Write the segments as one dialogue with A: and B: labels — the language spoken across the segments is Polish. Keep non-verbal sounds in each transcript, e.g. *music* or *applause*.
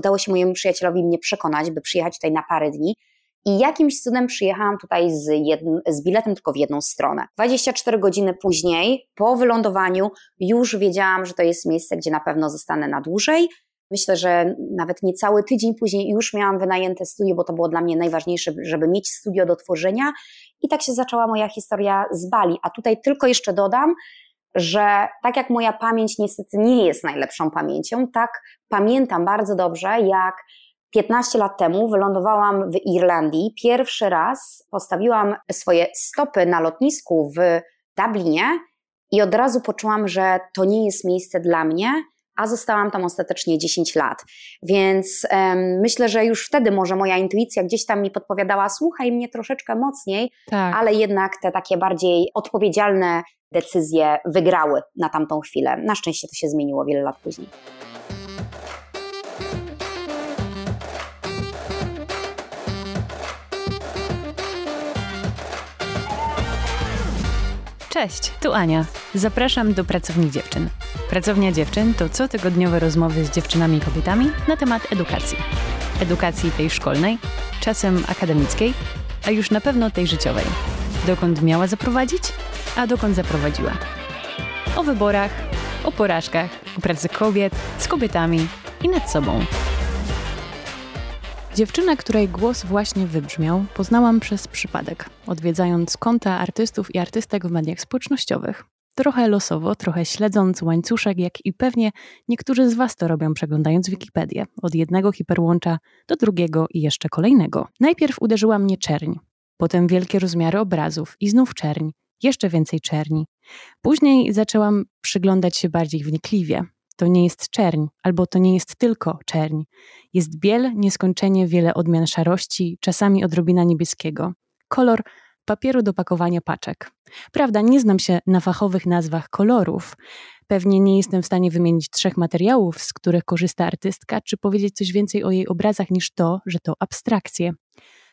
A: udało się mojemu przyjacielowi mnie przekonać, by przyjechać tutaj na parę dni. I jakimś cudem przyjechałam tutaj z, z biletem tylko w jedną stronę. 24 godziny później, po wylądowaniu, już wiedziałam, że to jest miejsce, gdzie na pewno zostanę na dłużej. Myślę, że nawet niecały tydzień później już miałam wynajęte studio, bo to było dla mnie najważniejsze, żeby mieć studio do tworzenia. I tak się zaczęła moja historia z Bali. A tutaj tylko jeszcze dodam, że tak jak moja pamięć niestety nie jest najlepszą pamięcią, tak pamiętam bardzo dobrze, jak 15 lat temu wylądowałam w Irlandii. Pierwszy raz postawiłam swoje stopy na lotnisku w Dublinie i od razu poczułam, że to nie jest miejsce dla mnie, a zostałam tam ostatecznie 10 lat. Więc um, myślę, że już wtedy może moja intuicja gdzieś tam mi podpowiadała, słuchaj mnie troszeczkę mocniej, tak. ale jednak te takie bardziej odpowiedzialne decyzje wygrały na tamtą chwilę. Na szczęście to się zmieniło wiele lat później.
B: Cześć, tu Ania. Zapraszam do Pracowni Dziewczyn. Pracownia Dziewczyn to cotygodniowe rozmowy z dziewczynami i kobietami na temat edukacji. Edukacji tej szkolnej, czasem akademickiej, a już na pewno tej życiowej. Dokąd miała zaprowadzić, a dokąd zaprowadziła. O wyborach, o porażkach, o pracy kobiet, z kobietami i nad sobą. Dziewczynę, której głos właśnie wybrzmiał, poznałam przez przypadek, odwiedzając konta artystów i artystek w mediach społecznościowych. Trochę losowo, trochę śledząc łańcuszek, jak i pewnie niektórzy z Was to robią przeglądając Wikipedię, od jednego hiperłącza do drugiego i jeszcze kolejnego. Najpierw uderzyła mnie czerń, potem wielkie rozmiary obrazów i znów czerń, jeszcze więcej czerni. Później zaczęłam przyglądać się bardziej wnikliwie, to nie jest czerń, albo to nie jest tylko czerń. Jest biel, nieskończenie wiele odmian szarości, czasami odrobina niebieskiego. Kolor papieru do pakowania paczek. Prawda, nie znam się na fachowych nazwach kolorów. Pewnie nie jestem w stanie wymienić trzech materiałów, z których korzysta artystka, czy powiedzieć coś więcej o jej obrazach niż to, że to abstrakcje.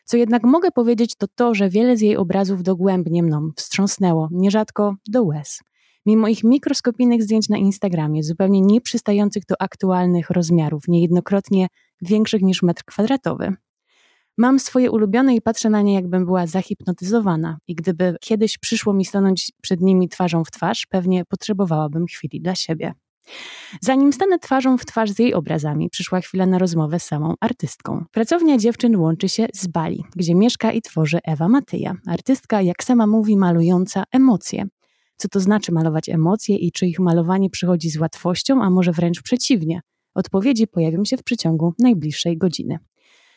B: Co jednak mogę powiedzieć, to to, że wiele z jej obrazów dogłębnie mną wstrząsnęło, nierzadko do łez. Mimo ich mikroskopijnych zdjęć na Instagramie, zupełnie nie przystających do aktualnych rozmiarów, niejednokrotnie większych niż metr kwadratowy. Mam swoje ulubione i patrzę na nie, jakbym była zahipnotyzowana. I gdyby kiedyś przyszło mi stanąć przed nimi twarzą w twarz, pewnie potrzebowałabym chwili dla siebie. Zanim stanę twarzą w twarz z jej obrazami, przyszła chwila na rozmowę z samą artystką. Pracownia dziewczyn łączy się z Bali, gdzie mieszka i tworzy Ewa Matyja, artystka, jak sama mówi, malująca emocje co to znaczy malować emocje i czy ich malowanie przychodzi z łatwością, a może wręcz przeciwnie. Odpowiedzi pojawią się w przeciągu najbliższej godziny.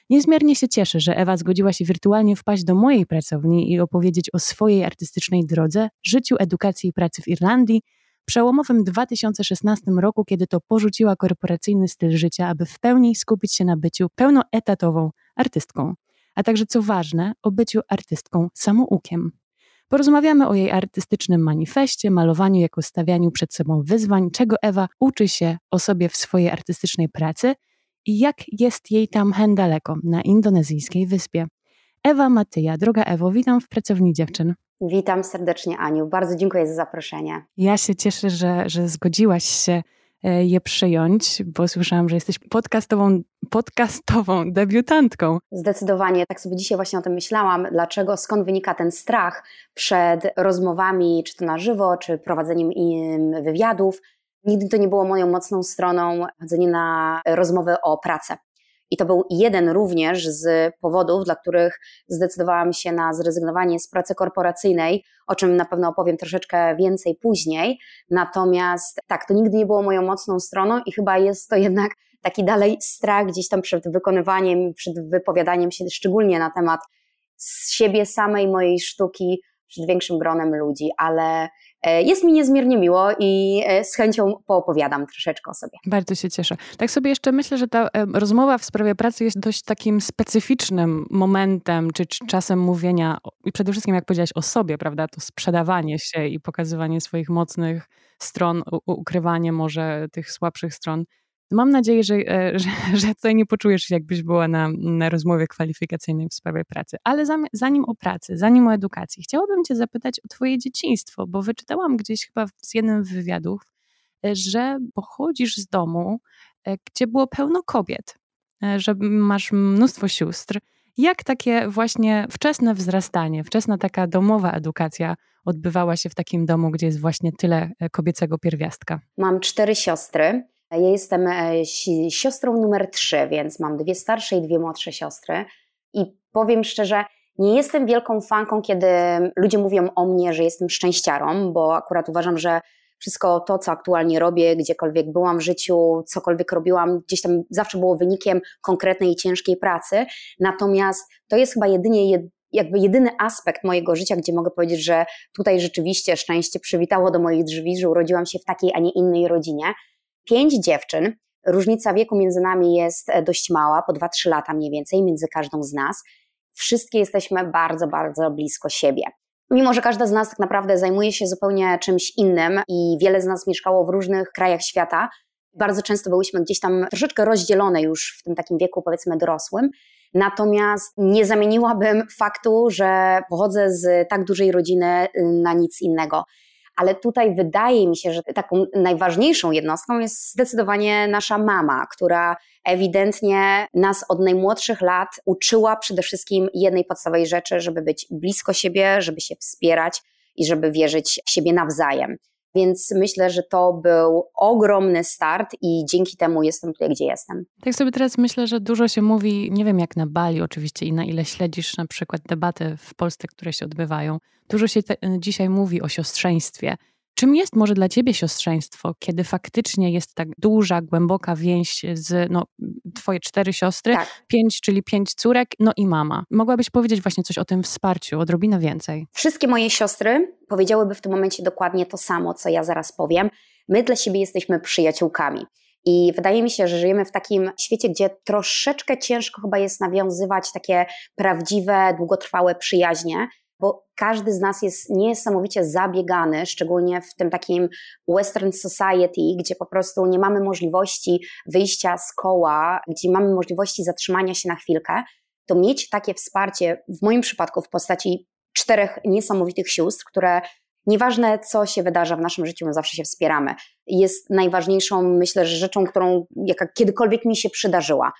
B: Niezmiernie się cieszę, że Ewa zgodziła się wirtualnie wpaść do mojej pracowni i opowiedzieć o swojej artystycznej drodze, życiu, edukacji i pracy w Irlandii, przełomowym 2016 roku, kiedy to porzuciła korporacyjny styl życia, aby w pełni skupić się na byciu pełnoetatową artystką, a także co ważne, o byciu artystką samoukiem. Porozmawiamy o jej artystycznym manifestie, malowaniu jako stawianiu przed sobą wyzwań, czego Ewa uczy się o sobie w swojej artystycznej pracy i jak jest jej tam hen daleko, na indonezyjskiej wyspie. Ewa Matyja, droga Ewo, witam w Pracowni Dziewczyn.
A: Witam serdecznie Aniu, bardzo dziękuję za zaproszenie.
B: Ja się cieszę, że, że zgodziłaś się E, je przyjąć, bo słyszałam, że jesteś podcastową, podcastową debiutantką.
A: Zdecydowanie, tak sobie dzisiaj właśnie o tym myślałam, dlaczego, skąd wynika ten strach przed rozmowami, czy to na żywo, czy prowadzeniem wywiadów. Nigdy to nie było moją mocną stroną chodzenie na rozmowy o pracę. I to był jeden również z powodów, dla których zdecydowałam się na zrezygnowanie z pracy korporacyjnej, o czym na pewno opowiem troszeczkę więcej później. Natomiast tak, to nigdy nie było moją mocną stroną i chyba jest to jednak taki dalej strach gdzieś tam przed wykonywaniem, przed wypowiadaniem się szczególnie na temat siebie samej, mojej sztuki przed większym gronem ludzi, ale E, jest mi niezmiernie miło i e, z chęcią poopowiadam troszeczkę o sobie.
B: Bardzo się cieszę. Tak sobie jeszcze myślę, że ta e, rozmowa w sprawie pracy jest dość takim specyficznym momentem, czy, czy czasem mówienia i przede wszystkim, jak powiedziałaś, o sobie, prawda? To sprzedawanie się i pokazywanie swoich mocnych stron, ukrywanie może tych słabszych stron. Mam nadzieję, że, e, *laughs* że, że tutaj nie poczujesz jakbyś była na, na rozmowie kwalifikacyjnej w sprawie pracy. Ale zanim o pracy, zanim o edukacji, chciałabym Cię zapytać o Twoje dzieciństwo, bo wyczytałam gdzieś chyba z jednym z wywiadów, e, że pochodzisz z domu, e, gdzie było pełno kobiet. że masz mnóstwo sióstr. Jak takie właśnie wczesne wzrastanie, wczesna taka domowa edukacja odbywała się w takim domu, gdzie jest właśnie tyle kobiecego pierwiastka?
A: Mam cztery siostry. Ja jestem e, siostrą numer trzy, więc mam dwie starsze i dwie młodsze siostry. I powiem szczerze, nie jestem wielką fanką, kiedy ludzie mówią o mnie, że jestem szczęściarą, bo akurat uważam, że wszystko to, co aktualnie robię, gdziekolwiek byłam w życiu, cokolwiek robiłam, gdzieś tam zawsze było wynikiem konkretnej i ciężkiej pracy. Natomiast to jest chyba jedynie jakby jedyny aspekt mojego życia, gdzie mogę powiedzieć, że tutaj rzeczywiście szczęście przywitało do moich drzwi, że urodziłam się w takiej, a nie innej rodzinie. Pięć dziewczyn, różnica wieku między nami jest e, dość mała, po 2-3 lata mniej więcej, między każdą z nas. Wszystkie jesteśmy bardzo, bardzo blisko siebie. Mimo, że każda z nas tak naprawdę zajmuje się zupełnie czymś innym i wiele z nas mieszkało w różnych krajach świata, bardzo często byłyśmy gdzieś tam troszeczkę rozdzielone już w tym takim wieku, powiedzmy, dorosłym. Natomiast nie zamieniłabym faktu, że pochodzę z tak dużej rodziny y, na nic innego. Ale tutaj wydaje mi się, że taką najważniejszą jednostką jest zdecydowanie nasza mama, która ewidentnie nas od najmłodszych lat uczyła przede wszystkim jednej podstawowej rzeczy, żeby być blisko siebie, żeby się wspierać i żeby wierzyć w siebie nawzajem. Więc myślę, że to był ogromny start i dzięki temu jestem tutaj, gdzie jestem.
B: Tak sobie teraz myślę, że dużo się mówi, nie wiem jak na Bali oczywiście i na ile śledzisz na przykład debaty w Polsce, które się odbywają. Dużo się te, dzisiaj mówi o siostrzeństwie, Czym jest może dla ciebie siostrzeństwo, kiedy faktycznie jest tak duża, głęboka więź z no, twoje cztery siostry, tak. pięć, czyli pięć córek, no i mama? Mogłabyś powiedzieć właśnie coś o tym wsparciu, odrobinę więcej?
A: Wszystkie moje siostry powiedziałyby w tym momencie dokładnie to samo, co ja zaraz powiem. My dla siebie jesteśmy przyjaciółkami. I wydaje mi się, że żyjemy w takim świecie, gdzie troszeczkę ciężko chyba jest nawiązywać takie prawdziwe, długotrwałe przyjaźnie, bo każdy z nas jest niesamowicie zabiegany, szczególnie w tym takim Western Society, gdzie po prostu nie mamy możliwości wyjścia z koła, gdzie mamy możliwości zatrzymania się na chwilkę, to mieć takie wsparcie, w moim przypadku w postaci czterech niesamowitych sióstr, które Nieważne, co się wydarza w naszym życiu, my zawsze się wspieramy. Jest najważniejszą, myślę, że rzeczą, którą jaka kiedykolwiek mi się przydarzyła.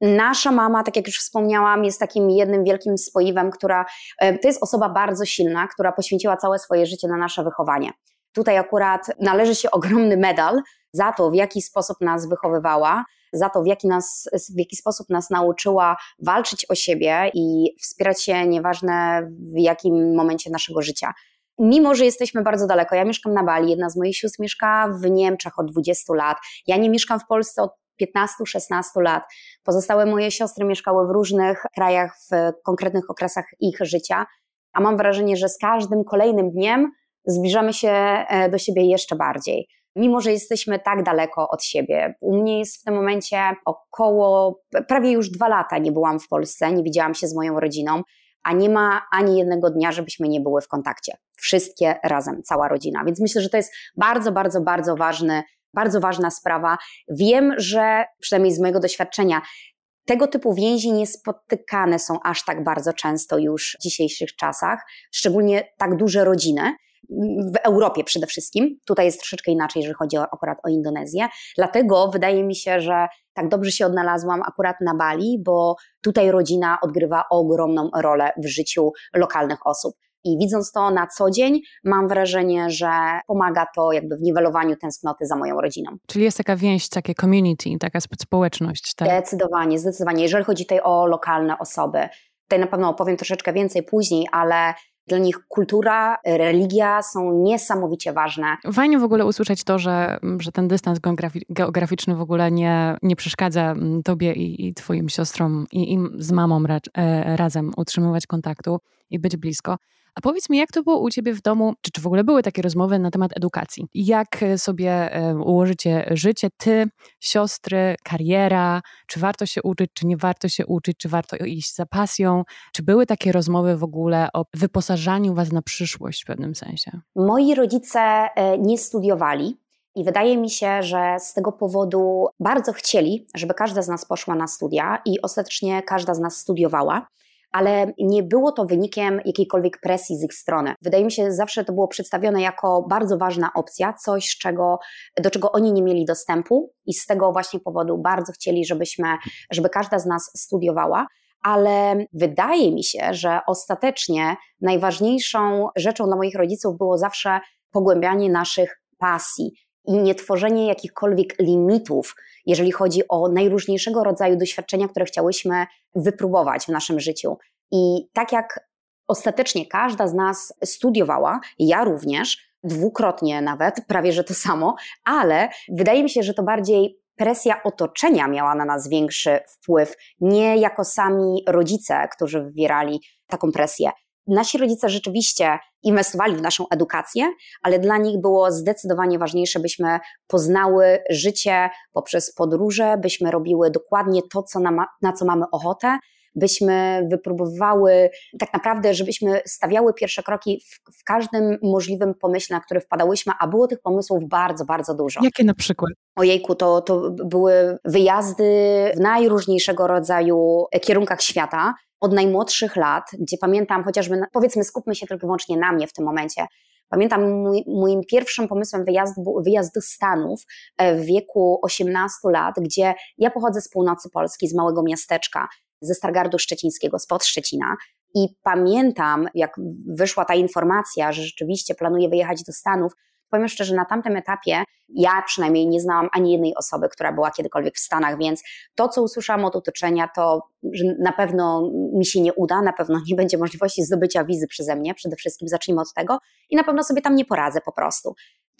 A: Nasza mama, tak jak już wspomniałam, jest takim jednym wielkim spoiwem, która e, to jest osoba bardzo silna, która poświęciła całe swoje życie na nasze wychowanie. Tutaj akurat należy się ogromny medal za to, w jaki sposób nas wychowywała, za to, w jaki, nas, w jaki sposób nas nauczyła walczyć o siebie i wspierać się, nieważne w jakim momencie naszego życia. Mimo, że jesteśmy bardzo daleko, ja mieszkam na Bali, jedna z moich sióstr mieszka w Niemczech od 20 lat, ja nie mieszkam w Polsce od 15-16 lat. Pozostałe moje siostry mieszkały w różnych krajach w konkretnych okresach ich życia, a mam wrażenie, że z każdym kolejnym dniem zbliżamy się e, do siebie jeszcze bardziej. Mimo, że jesteśmy tak daleko od siebie. U mnie jest w tym momencie około, prawie już dwa lata nie byłam w Polsce, nie widziałam się z moją rodziną, a nie ma ani jednego dnia, żebyśmy nie były w kontakcie. Wszystkie razem, cała rodzina. Więc myślę, że to jest bardzo, bardzo, bardzo ważny bardzo ważna sprawa. Wiem, że przynajmniej z mojego doświadczenia, tego typu więzi niespotykane są aż tak bardzo często już w dzisiejszych czasach, szczególnie tak duże rodziny. W Europie przede wszystkim. Tutaj jest troszeczkę inaczej, jeżeli chodzi o, akurat o Indonezję. Dlatego wydaje mi się, że tak dobrze się odnalazłam akurat na Bali, bo tutaj rodzina odgrywa ogromną rolę w życiu lokalnych osób. I widząc to na co dzień, mam wrażenie, że pomaga to jakby w niwelowaniu tęsknoty za moją rodziną.
B: Czyli jest taka więź, takie community, taka społeczność. Tak?
A: Zdecydowanie, zdecydowanie. Jeżeli chodzi tutaj o lokalne osoby, tutaj na pewno opowiem troszeczkę więcej później, ale dla nich kultura, religia są niesamowicie ważne.
B: Fajnie w ogóle usłyszeć to, że, że ten dystans geograficzny w ogóle nie, nie przeszkadza mm, tobie i, i twoim siostrom i im z mamą ra, e, razem utrzymywać kontaktu i być blisko. A powiedz mi, jak to było u ciebie w domu, czy, czy w ogóle były takie rozmowy na temat edukacji? Jak e, sobie e, ułożycie życie, ty, siostry, kariera, czy warto się uczyć, czy nie warto się uczyć, czy warto iść za pasją? Czy były takie rozmowy w ogóle o wyposażaniu was na przyszłość w pewnym sensie?
A: Moi rodzice e, nie studiowali, i wydaje mi się, że z tego powodu bardzo chcieli, żeby każda z nas poszła na studia i ostatecznie każda z nas studiowała. Ale nie było to wynikiem jakiejkolwiek presji z ich strony. Wydaje mi się, zawsze to było przedstawione jako bardzo ważna opcja, coś, czego, do czego oni nie mieli dostępu i z tego właśnie powodu bardzo chcieli, żebyśmy, żeby każda z nas studiowała ale wydaje mi się, że ostatecznie najważniejszą rzeczą dla moich rodziców było zawsze pogłębianie naszych pasji i nie tworzenie jakichkolwiek limitów, jeżeli chodzi o najróżniejszego rodzaju doświadczenia, które chciałyśmy wypróbować w naszym życiu. I tak jak ostatecznie każda z nas studiowała, ja również, dwukrotnie nawet, prawie że to samo, ale wydaje mi się, że to bardziej presja otoczenia miała na nas większy wpływ, nie jako sami rodzice, którzy wywierali taką presję. Nasi rodzice rzeczywiście inwestowali w naszą edukację, ale dla nich było zdecydowanie ważniejsze, byśmy poznały życie poprzez podróże, byśmy robiły dokładnie to, co na, na co mamy ochotę, byśmy wypróbowały, tak naprawdę, żebyśmy stawiały pierwsze kroki w, w, każdym możliwym pomyśle, na który wpadałyśmy, a było tych pomysłów bardzo, bardzo dużo.
B: Jakie na przykład?
A: Ojejku, to, to były wyjazdy w najróżniejszego rodzaju kierunkach świata od najmłodszych lat, gdzie pamiętam chociażby, powiedzmy, skupmy się tylko wyłącznie na mnie w tym momencie. Pamiętam, mój, moim pierwszym pomysłem wyjazdu był wyjazd do Stanów e, w wieku 18 lat, gdzie ja pochodzę z północy Polski, z małego miasteczka, ze Stargardu Szczecińskiego, spod Szczecina. I pamiętam, jak wyszła ta informacja, że rzeczywiście planuję wyjechać do Stanów, powiem szczerze, na tamtym etapie ja przynajmniej nie znałam ani jednej osoby, która była kiedykolwiek w Stanach, więc to, co usłyszałam od otoczenia, to że na pewno mi się nie uda, na pewno nie będzie możliwości zdobycia wizy przeze mnie, przede wszystkim zacznijmy od tego i na pewno sobie tam nie poradzę po prostu.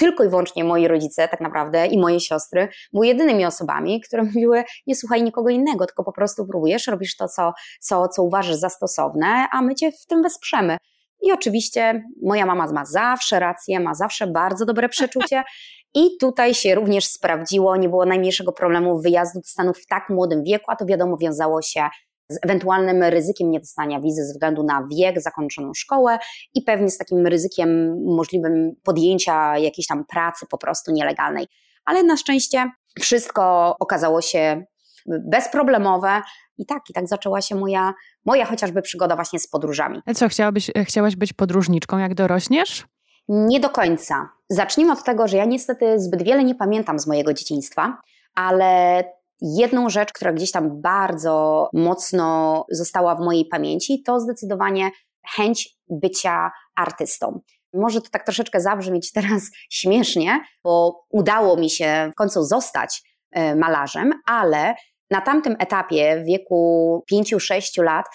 A: Tylko i wyłącznie moi rodzice, tak naprawdę, i moje siostry były jedynymi osobami, które *laughs* mówiły: Nie słuchaj nikogo innego, tylko po prostu próbujesz, robisz to, co, co, co uważasz za stosowne, a my cię w tym wesprzemy. I oczywiście moja mama ma zawsze rację, ma zawsze bardzo dobre przeczucie. *laughs* I tutaj się również sprawdziło, nie było najmniejszego problemu wyjazdu do Stanów w tak młodym wieku, a to wiadomo wiązało się z ewentualnym ryzykiem niedostania wizy ze względu na wiek, zakończoną szkołę i pewnie z takim ryzykiem możliwym podjęcia jakiejś tam pracy po prostu nielegalnej. Ale na szczęście wszystko okazało się bezproblemowe i tak, i tak zaczęła się moja, moja chociażby przygoda właśnie z podróżami.
B: Co, chciałabyś, chciałaś być podróżniczką, jak dorośniesz?
A: Nie do końca. Zacznijmy od tego, że ja niestety zbyt wiele nie pamiętam z mojego dzieciństwa, ale jedną rzecz, która gdzieś tam bardzo mocno została w mojej pamięci, to zdecydowanie chęć bycia artystą. Może to tak troszeczkę zabrzmieć teraz *laughs* śmiesznie, bo udało mi się w końcu zostać e, malarzem, ale na tamtym etapie, w wieku 5-6 lat,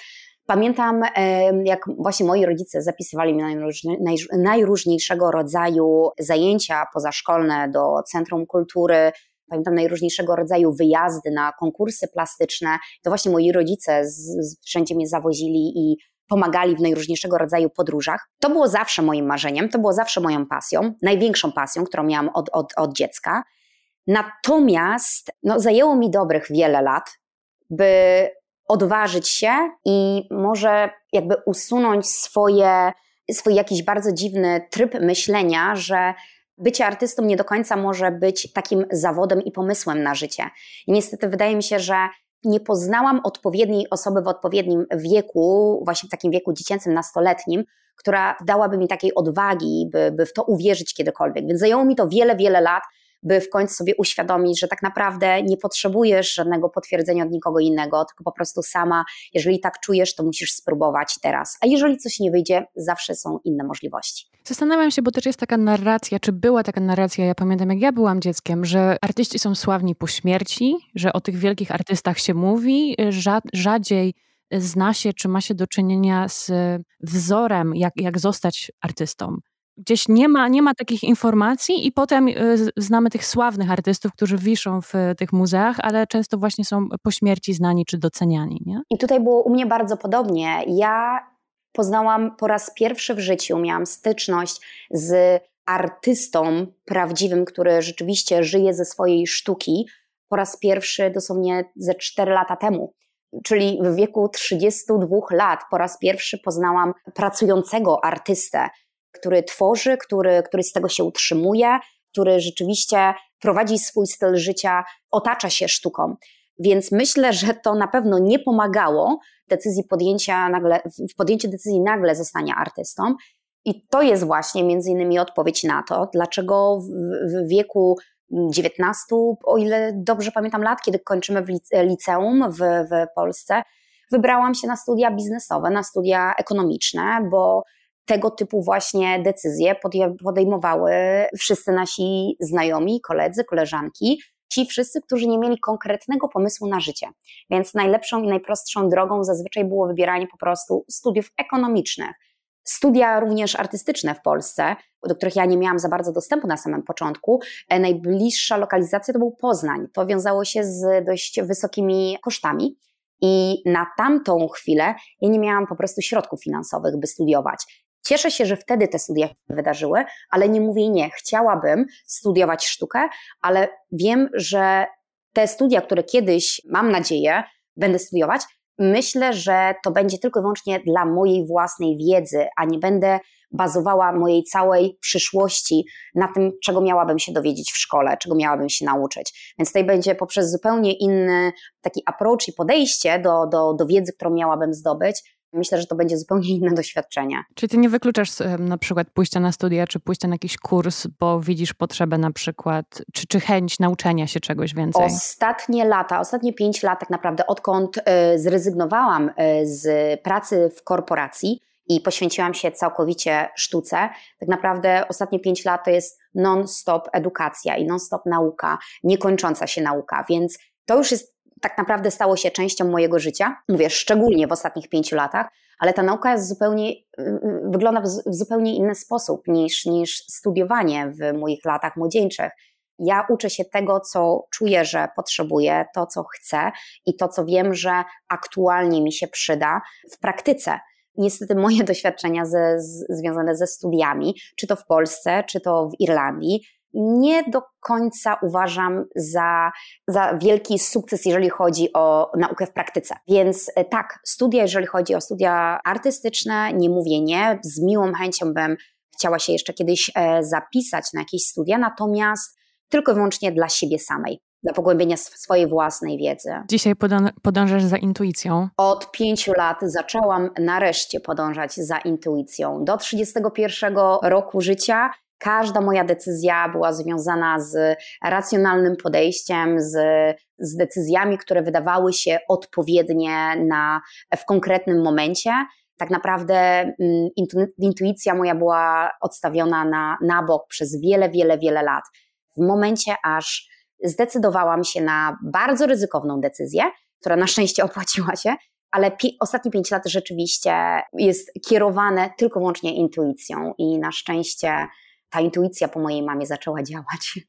A: Pamiętam, jak właśnie moi rodzice zapisywali mnie na najróżniejszego rodzaju zajęcia pozaszkolne do Centrum Kultury, pamiętam najróżniejszego rodzaju wyjazdy na konkursy plastyczne. To właśnie moi rodzice z, z, wszędzie mnie zawozili i pomagali w najróżniejszego rodzaju podróżach. To było zawsze moim marzeniem, to było zawsze moją pasją, największą pasją, którą miałam od, od, od dziecka. Natomiast no, zajęło mi dobrych wiele lat, by odważyć się i może jakby usunąć swoje, swój jakiś bardzo dziwny tryb myślenia, że bycie artystą nie do końca może być takim zawodem i pomysłem na życie. I niestety wydaje mi się, że nie poznałam odpowiedniej osoby w odpowiednim wieku, właśnie w takim wieku dziecięcym, nastoletnim, która dałaby mi takiej odwagi, by, by w to uwierzyć kiedykolwiek. Więc zajęło mi to wiele, wiele lat, by w końcu sobie uświadomić, że tak naprawdę nie potrzebujesz żadnego potwierdzenia od nikogo innego, tylko po prostu sama, jeżeli tak czujesz, to musisz spróbować teraz. A jeżeli coś nie wyjdzie, zawsze są inne możliwości.
B: Zastanawiam się, bo też jest taka narracja, czy była taka narracja, ja pamiętam jak ja byłam dzieckiem, że artyści są sławni po śmierci, że o tych wielkich artystach się mówi, rzadziej zna się, czy ma się do czynienia z wzorem, jak, jak zostać artystą gdzieś nie ma, nie ma takich informacji i potem y, znamy tych sławnych artystów, którzy wiszą w tych muzeach, ale często właśnie są po śmierci znani czy doceniani. Nie?
A: I tutaj było u mnie bardzo podobnie. Ja poznałam po raz pierwszy w życiu, miałam styczność z artystą prawdziwym, który rzeczywiście żyje ze swojej sztuki, po raz pierwszy dosłownie ze 4 lata temu. Czyli w wieku 32 lat po raz pierwszy poznałam pracującego artystę, który tworzy, który, który z tego się utrzymuje, który rzeczywiście prowadzi swój styl życia, otacza się sztuką. Więc myślę, że to na pewno nie pomagało decyzji podjęcia nagle, w podjęciu decyzji nagle zostania artystą. I to jest właśnie między innymi odpowiedź na to, dlaczego w, wieku 19, o ile dobrze pamiętam lat, kiedy kończymy w liceum w, w Polsce, wybrałam się na studia biznesowe, na studia ekonomiczne, bo tego typu właśnie decyzje podejmowały wszyscy nasi znajomi, koledzy, koleżanki, ci wszyscy, którzy nie mieli konkretnego pomysłu na życie. Więc najlepszą i najprostszą drogą zazwyczaj było wybieranie po prostu studiów ekonomicznych. Studia również artystyczne w Polsce, do których ja nie miałam za bardzo dostępu na samym początku. E, najbliższa lokalizacja to był Poznań. To wiązało się z dość wysokimi kosztami. I na tamtą chwilę ja nie miałam po prostu środków finansowych, by studiować. Cieszę się, że wtedy te studia się wydarzyły, ale nie mówię nie. Chciałabym studiować sztukę, ale wiem, że te studia, które kiedyś, mam nadzieję, będę studiować, myślę, że to będzie tylko i wyłącznie dla mojej własnej wiedzy, a nie będę bazowała mojej całej przyszłości na tym, czego miałabym się dowiedzieć w szkole, czego miałabym się nauczyć. Więc tutaj będzie poprzez zupełnie inny taki approach i podejście do, do, do wiedzy, którą miałabym zdobyć, Myślę, że to będzie zupełnie inne doświadczenie.
B: Czyli ty nie wykluczasz na przykład pójścia na studia, czy pójścia na jakiś kurs, bo widzisz potrzebę na przykład, czy, czy chęć nauczenia się czegoś więcej?
A: Ostatnie lata, ostatnie pięć lat tak naprawdę, odkąd y, zrezygnowałam y, z pracy w korporacji i poświęciłam się całkowicie sztuce, tak naprawdę ostatnie pięć lat to jest non-stop edukacja i non-stop nauka, niekończąca się nauka, więc to już jest tak naprawdę stało się częścią mojego życia. Mówię, szczególnie w ostatnich pięciu latach, ale ta nauka jest zupełnie, y, y, wygląda w zupełnie inny sposób niż, niż studiowanie w moich latach młodzieńczych. Ja uczę się tego, co czuję, że potrzebuję, to, co chcę i to, co wiem, że aktualnie mi się przyda w praktyce. Niestety moje *laughs* doświadczenia ze, z, związane ze studiami, czy to w Polsce, czy to w Irlandii, nie do końca uważam za, za wielki sukces, jeżeli chodzi o naukę w praktyce. Więc e, tak, studia, jeżeli chodzi o studia artystyczne, nie mówię nie, z miłą chęcią bym chciała się jeszcze kiedyś e, zapisać na jakieś studia, natomiast tylko i wyłącznie dla siebie samej dla pogłębienia swojej własnej wiedzy.
B: Dzisiaj podążasz za intuicją?
A: Od pięciu lat zaczęłam nareszcie podążać za intuicją. Do 31 roku życia Każda moja decyzja była związana z racjonalnym podejściem, z, z decyzjami, które wydawały się odpowiednie na, w konkretnym momencie. Tak naprawdę mm, intuicja moja była odstawiona na, na bok przez wiele, wiele, wiele lat. W momencie, aż zdecydowałam się na bardzo ryzykowną decyzję, która na szczęście opłaciła się, ale pi ostatnie pięć lat rzeczywiście jest kierowane tylko wyłącznie intuicją i na szczęście ta intuicja po mojej mamie zaczęła działać.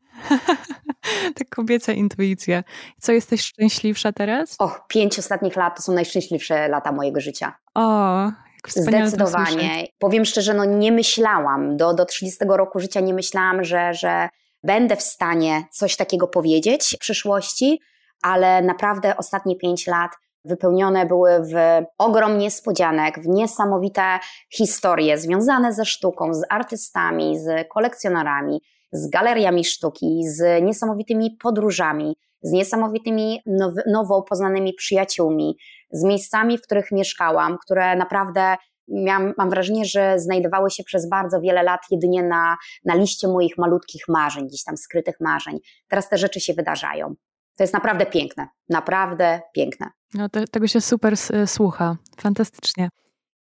A: *laughs*
B: ta kobieca intuicja. Co, jesteś szczęśliwsza teraz?
A: Och, pięć ostatnich lat to są najszczęśliwsze lata mojego życia.
B: O,
A: Zdecydowanie. Powiem szczerze, no nie myślałam, do, do 30 roku życia nie myślałam, że, że będę w stanie coś takiego powiedzieć w przyszłości, ale naprawdę ostatnie pięć lat wypełnione były w ogrom niespodzianek, w niesamowite historie związane ze sztuką, z artystami, z kolekcjonerami, z galeriami sztuki, z niesamowitymi podróżami, z niesamowitymi now, nowo poznanymi przyjaciółmi, z miejscami, w których mieszkałam, które naprawdę miałam, mam wrażenie, że znajdowały się przez bardzo wiele lat jedynie na, na liście moich malutkich marzeń, gdzieś tam skrytych marzeń. Teraz te rzeczy się wydarzają. To jest naprawdę piękne, naprawdę piękne.
B: No, te, tego się super słucha, fantastycznie.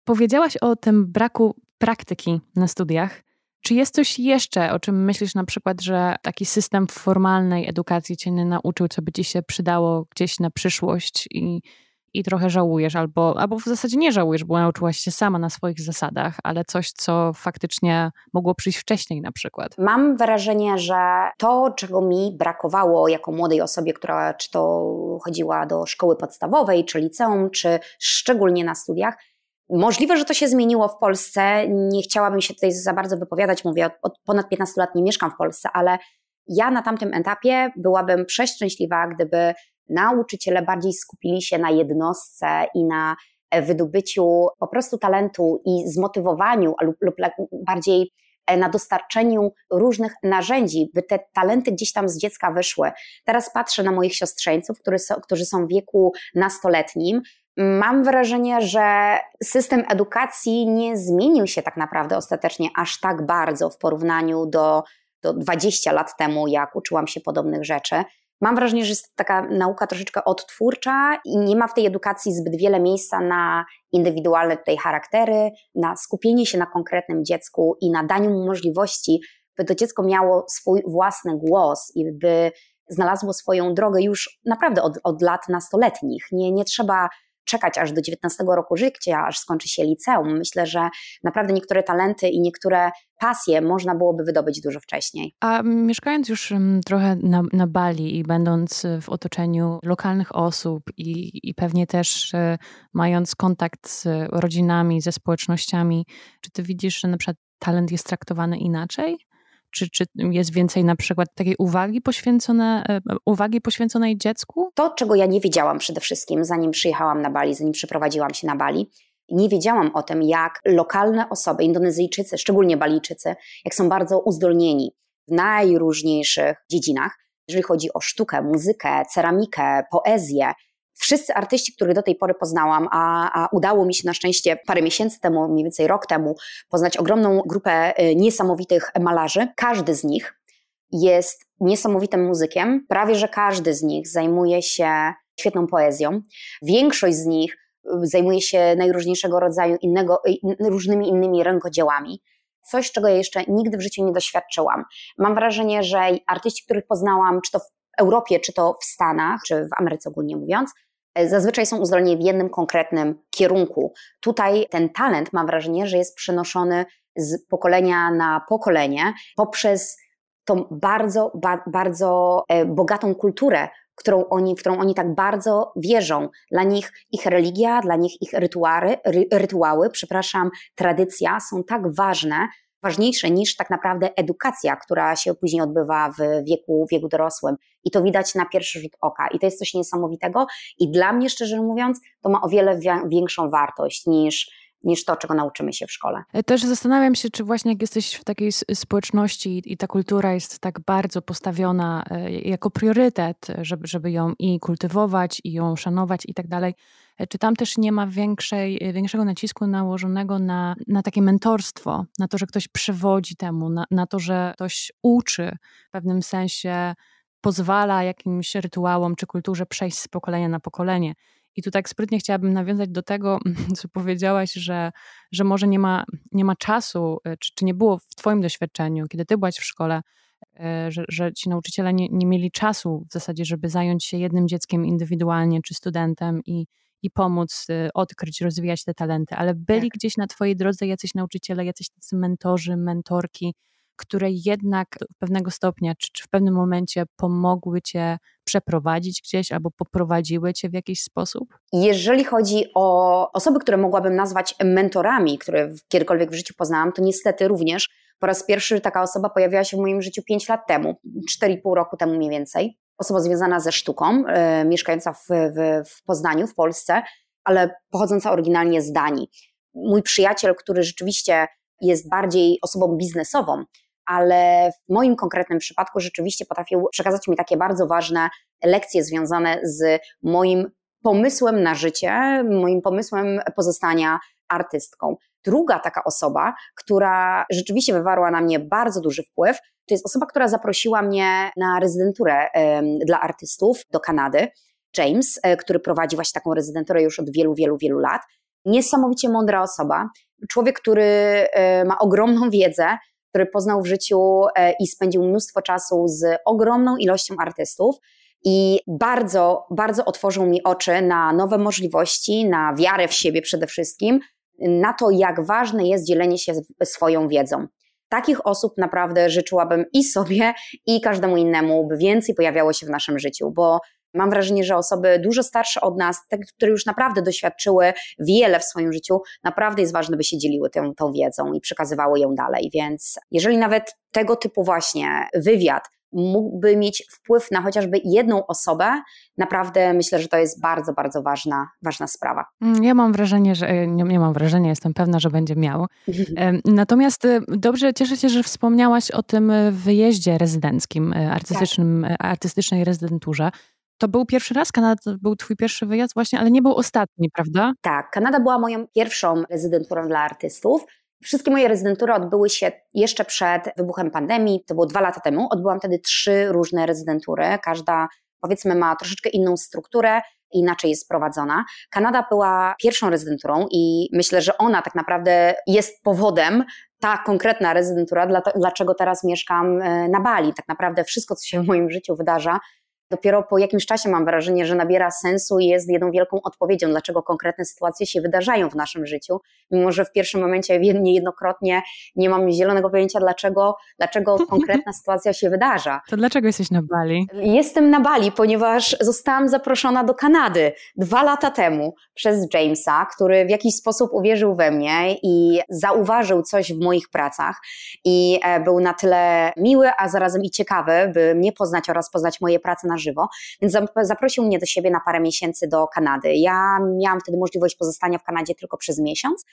B: Powiedziałaś o tym braku praktyki na studiach. Czy jest coś jeszcze, o czym myślisz na przykład, że taki system formalnej edukacji cię nie nauczył, co by ci się przydało gdzieś na przyszłość i i trochę żałujesz, albo, albo w zasadzie nie żałujesz, bo nauczyłaś się sama na swoich zasadach, ale coś, co faktycznie mogło przyjść wcześniej na przykład.
A: Mam wrażenie, że to, czego mi brakowało jako młodej osobie, która czy to chodziła do szkoły podstawowej, czy liceum, czy szczególnie na studiach, Możliwe, że to się zmieniło w Polsce. Nie chciałabym się tutaj za bardzo wypowiadać. Mówię, od, od ponad 15 lat nie mieszkam w Polsce, ale ja na tamtym etapie byłabym przeszczęśliwa, gdyby nauczyciele bardziej skupili się na jednostce i na e, wydobyciu po prostu talentu i zmotywowaniu lub, lub bardziej e, na dostarczeniu różnych narzędzi, by te talenty gdzieś tam z dziecka wyszły. Teraz patrzę na moich siostrzeńców, którzy są, którzy są w wieku nastoletnim. Mam wrażenie, że system edukacji nie zmienił się tak naprawdę ostatecznie aż tak bardzo w porównaniu do, do 20 lat temu, jak uczyłam się podobnych rzeczy. Mam wrażenie, że jest taka nauka troszeczkę odtwórcza i nie ma w tej edukacji zbyt wiele miejsca na indywidualne tutaj charaktery, na skupienie się na konkretnym dziecku i na daniu mu możliwości, by to dziecko miało swój własny głos i by znalazło swoją drogę już naprawdę od, od lat nastoletnich. Nie, nie trzeba czekać aż do 19 roku życia, aż skończy się liceum. Myślę, że naprawdę niektóre talenty i niektóre pasje można byłoby wydobyć dużo wcześniej.
B: A mieszkając już trochę na, na Bali i będąc w otoczeniu lokalnych osób i, i pewnie też e, mając kontakt z rodzinami, ze społecznościami, czy ty widzisz, że na przykład talent jest traktowany inaczej? Czy, czy jest więcej na przykład takiej uwagi, poświęcone, e, uwagi poświęconej dziecku?
A: To, czego ja nie wiedziałam przede wszystkim, zanim przyjechałam na Bali, zanim przeprowadziłam się na Bali, nie wiedziałam o tym, jak lokalne osoby, Indonezyjczycy, szczególnie Balijczycy, jak są bardzo uzdolnieni w najróżniejszych dziedzinach, jeżeli chodzi o sztukę, muzykę, ceramikę, poezję, wszyscy artyści, których do tej pory poznałam, a, a, udało mi się na szczęście parę miesięcy temu, mniej więcej rok temu, poznać ogromną grupę y, niesamowitych malarzy. Każdy z nich jest niesamowitym muzykiem. Prawie że każdy z nich zajmuje się świetną poezją. Większość z nich y, zajmuje się najróżniejszego rodzaju innego, y, różnymi innymi rękodziełami. Coś, czego ja jeszcze nigdy w życiu nie doświadczyłam. Mam wrażenie, że artyści, których poznałam, czy to w Europie, czy to w Stanach, czy w Ameryce ogólnie mówiąc, zazwyczaj są uzdolnieni w jednym konkretnym kierunku. Tutaj ten talent, mam wrażenie, że jest przenoszony z pokolenia na pokolenie poprzez tą bardzo, ba, bardzo e, bogatą kulturę, którą oni, w którą oni tak bardzo wierzą. Dla nich ich religia, dla nich ich rytuały, rytuały, przepraszam, tradycja są tak ważne, ważniejsze niż tak naprawdę edukacja, która się później odbywa w wieku, wieku dorosłym. I to widać na pierwszy rzut oka. I to jest coś niesamowitego. I dla mnie, szczerze mówiąc, to ma o wiele większą wartość niż niż to, czego nauczymy się w szkole.
B: E, też zastanawiam się, czy właśnie jak jesteś w takiej społeczności i ta kultura jest tak bardzo postawiona e, jako priorytet, żeby, żeby ją i kultywować, i ją szanować i tak dalej, czy tam też nie ma większej, większego nacisku nałożonego na, na takie mentorstwo, na to, że ktoś przewodzi temu, na, na to, że ktoś uczy w pewnym sensie, pozwala jakimś rytuałom czy kulturze przejść z pokolenia na pokolenie. I tu tak sprytnie chciałabym nawiązać do tego, *laughs* co powiedziałaś, że, że może nie ma, nie ma czasu, e, czy, czy nie było w Twoim doświadczeniu, kiedy Ty byłaś w szkole, e, że, że ci nauczyciele nie, nie mieli czasu w zasadzie, żeby zająć się jednym dzieckiem indywidualnie czy studentem i, i pomóc e, odkryć, rozwijać te talenty, ale byli tak. gdzieś na Twojej drodze jacyś nauczyciele, jacyś tacy mentorzy, mentorki, które jednak w pewnego stopnia, czy, czy w pewnym momencie pomogły cię przeprowadzić gdzieś albo poprowadziły cię w jakiś sposób?
A: Jeżeli chodzi o osoby, które mogłabym nazwać mentorami, które kiedykolwiek w życiu poznałam, to niestety również po raz pierwszy taka osoba pojawiła się w moim życiu 5 lat temu, 4,5 roku temu mniej więcej. Osoba związana ze sztuką, yy, mieszkająca w, w, w Poznaniu, w Polsce, ale pochodząca oryginalnie z Danii. Mój przyjaciel, który rzeczywiście jest bardziej osobą biznesową, ale w moim konkretnym przypadku rzeczywiście potrafił przekazać mi takie bardzo ważne lekcje związane z moim pomysłem na życie, moim pomysłem pozostania artystką. Druga taka osoba, która rzeczywiście wywarła na mnie bardzo duży wpływ, to jest osoba, która zaprosiła mnie na rezydenturę dla artystów do Kanady. James, e, który prowadzi właśnie taką rezydenturę już od wielu, wielu, wielu lat. Niesamowicie mądra osoba, człowiek, który e, ma ogromną wiedzę, który poznał w życiu e, i spędził mnóstwo czasu z ogromną ilością artystów. I bardzo, bardzo otworzył mi oczy na nowe możliwości, na wiarę w siebie przede wszystkim, na to, jak ważne jest dzielenie się swoją wiedzą. Takich osób naprawdę życzyłabym i sobie, i każdemu innemu, by więcej pojawiało się w naszym życiu, bo Mam wrażenie, że osoby dużo starsze od nas, te, które już naprawdę doświadczyły wiele w swoim życiu, naprawdę jest ważne, by się dzieliły tą, tą wiedzą i przekazywały ją dalej. Więc jeżeli nawet tego typu właśnie wywiad mógłby mieć wpływ na chociażby jedną osobę, naprawdę myślę, że to jest bardzo, bardzo ważna, ważna sprawa.
B: Mm, ja mam wrażenie, że e, nie, nie mam wrażenia, jestem pewna, że będzie miał. *laughs* Natomiast e, dobrze, cieszę się, że wspomniałaś o tym e, wyjeździe rezydenckim, artystycznym, tak. artystycznej rezydenturze. To był pierwszy raz? Kanada to był twój pierwszy wyjazd właśnie, ale nie był ostatni, prawda?
A: Tak, Kanada była moją pierwszą rezydenturą dla artystów. Wszystkie moje rezydentury odbyły się jeszcze przed wybuchem pandemii, to było dwa lata temu. Odbyłam wtedy trzy różne rezydentury. Każda, powiedzmy, ma troszeczkę inną strukturę, inaczej jest prowadzona. Kanada była pierwszą rezydenturą i myślę, że ona tak naprawdę jest powodem, ta konkretna rezydentura, dlaczego teraz mieszkam e, na Bali. Tak naprawdę wszystko, co się w moim życiu wydarza, dopiero po jakimś czasie mam wrażenie, że nabiera sensu i jest jedną wielką odpowiedzią, dlaczego konkretne sytuacje się wydarzają w naszym życiu, mimo że w pierwszym momencie niejednokrotnie nie mam zielonego pojęcia, dlaczego, dlaczego *laughs* konkretna sytuacja się wydarza.
B: To dlaczego jesteś na Bali?
A: Jestem na Bali, ponieważ zostałam zaproszona do Kanady dwa lata temu przez Jamesa, który w jakiś sposób uwierzył we mnie i zauważył coś w moich pracach i e, był na tyle miły, a zarazem i ciekawy, by mnie poznać oraz poznać moje prace na żywo, więc zaprosił mnie do siebie na parę miesięcy do Kanady. Ja miałam wtedy możliwość pozostania w Kanadzie tylko przez miesiąc.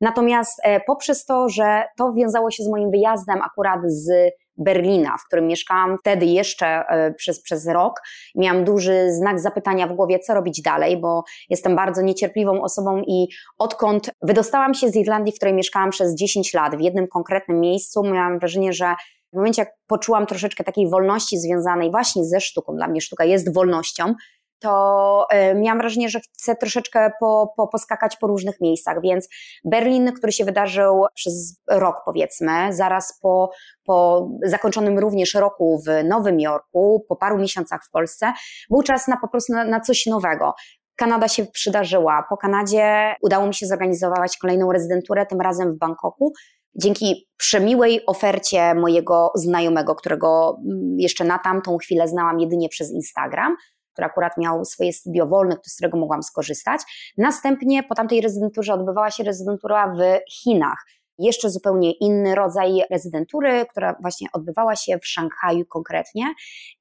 A: Natomiast e, poprzez to, że to wiązało się z moim wyjazdem akurat z Berlina, w którym mieszkałam wtedy jeszcze e, przez, przez rok, miałam duży znak zapytania w głowie, co robić dalej, bo jestem bardzo niecierpliwą osobą i odkąd wydostałam się z Irlandii, w której mieszkałam przez 10 lat, w jednym konkretnym miejscu, miałam wrażenie, że w momencie, jak poczułam troszeczkę takiej wolności związanej właśnie ze sztuką, dla mnie sztuka jest wolnością, to y, miałam wrażenie, że chcę troszeczkę po, po, poskakać po różnych miejscach, więc Berlin, który się wydarzył przez rok powiedzmy, zaraz po, po zakończonym również roku w Nowym Jorku, po paru miesiącach w Polsce, był czas na po prostu na, na coś nowego. Kanada się przydarzyła. Po Kanadzie udało mi się zorganizować kolejną rezydenturę, tym razem w Bangkoku dzięki przemiłej ofercie mojego znajomego, którego mm, jeszcze na tamtą chwilę znałam jedynie przez Instagram, który akurat miał swoje studio wolne, z którego mogłam skorzystać. Następnie po tamtej rezydenturze odbywała się rezydentura w Chinach jeszcze zupełnie inny rodzaj rezydentury, która właśnie odbywała się w Szanghaju konkretnie.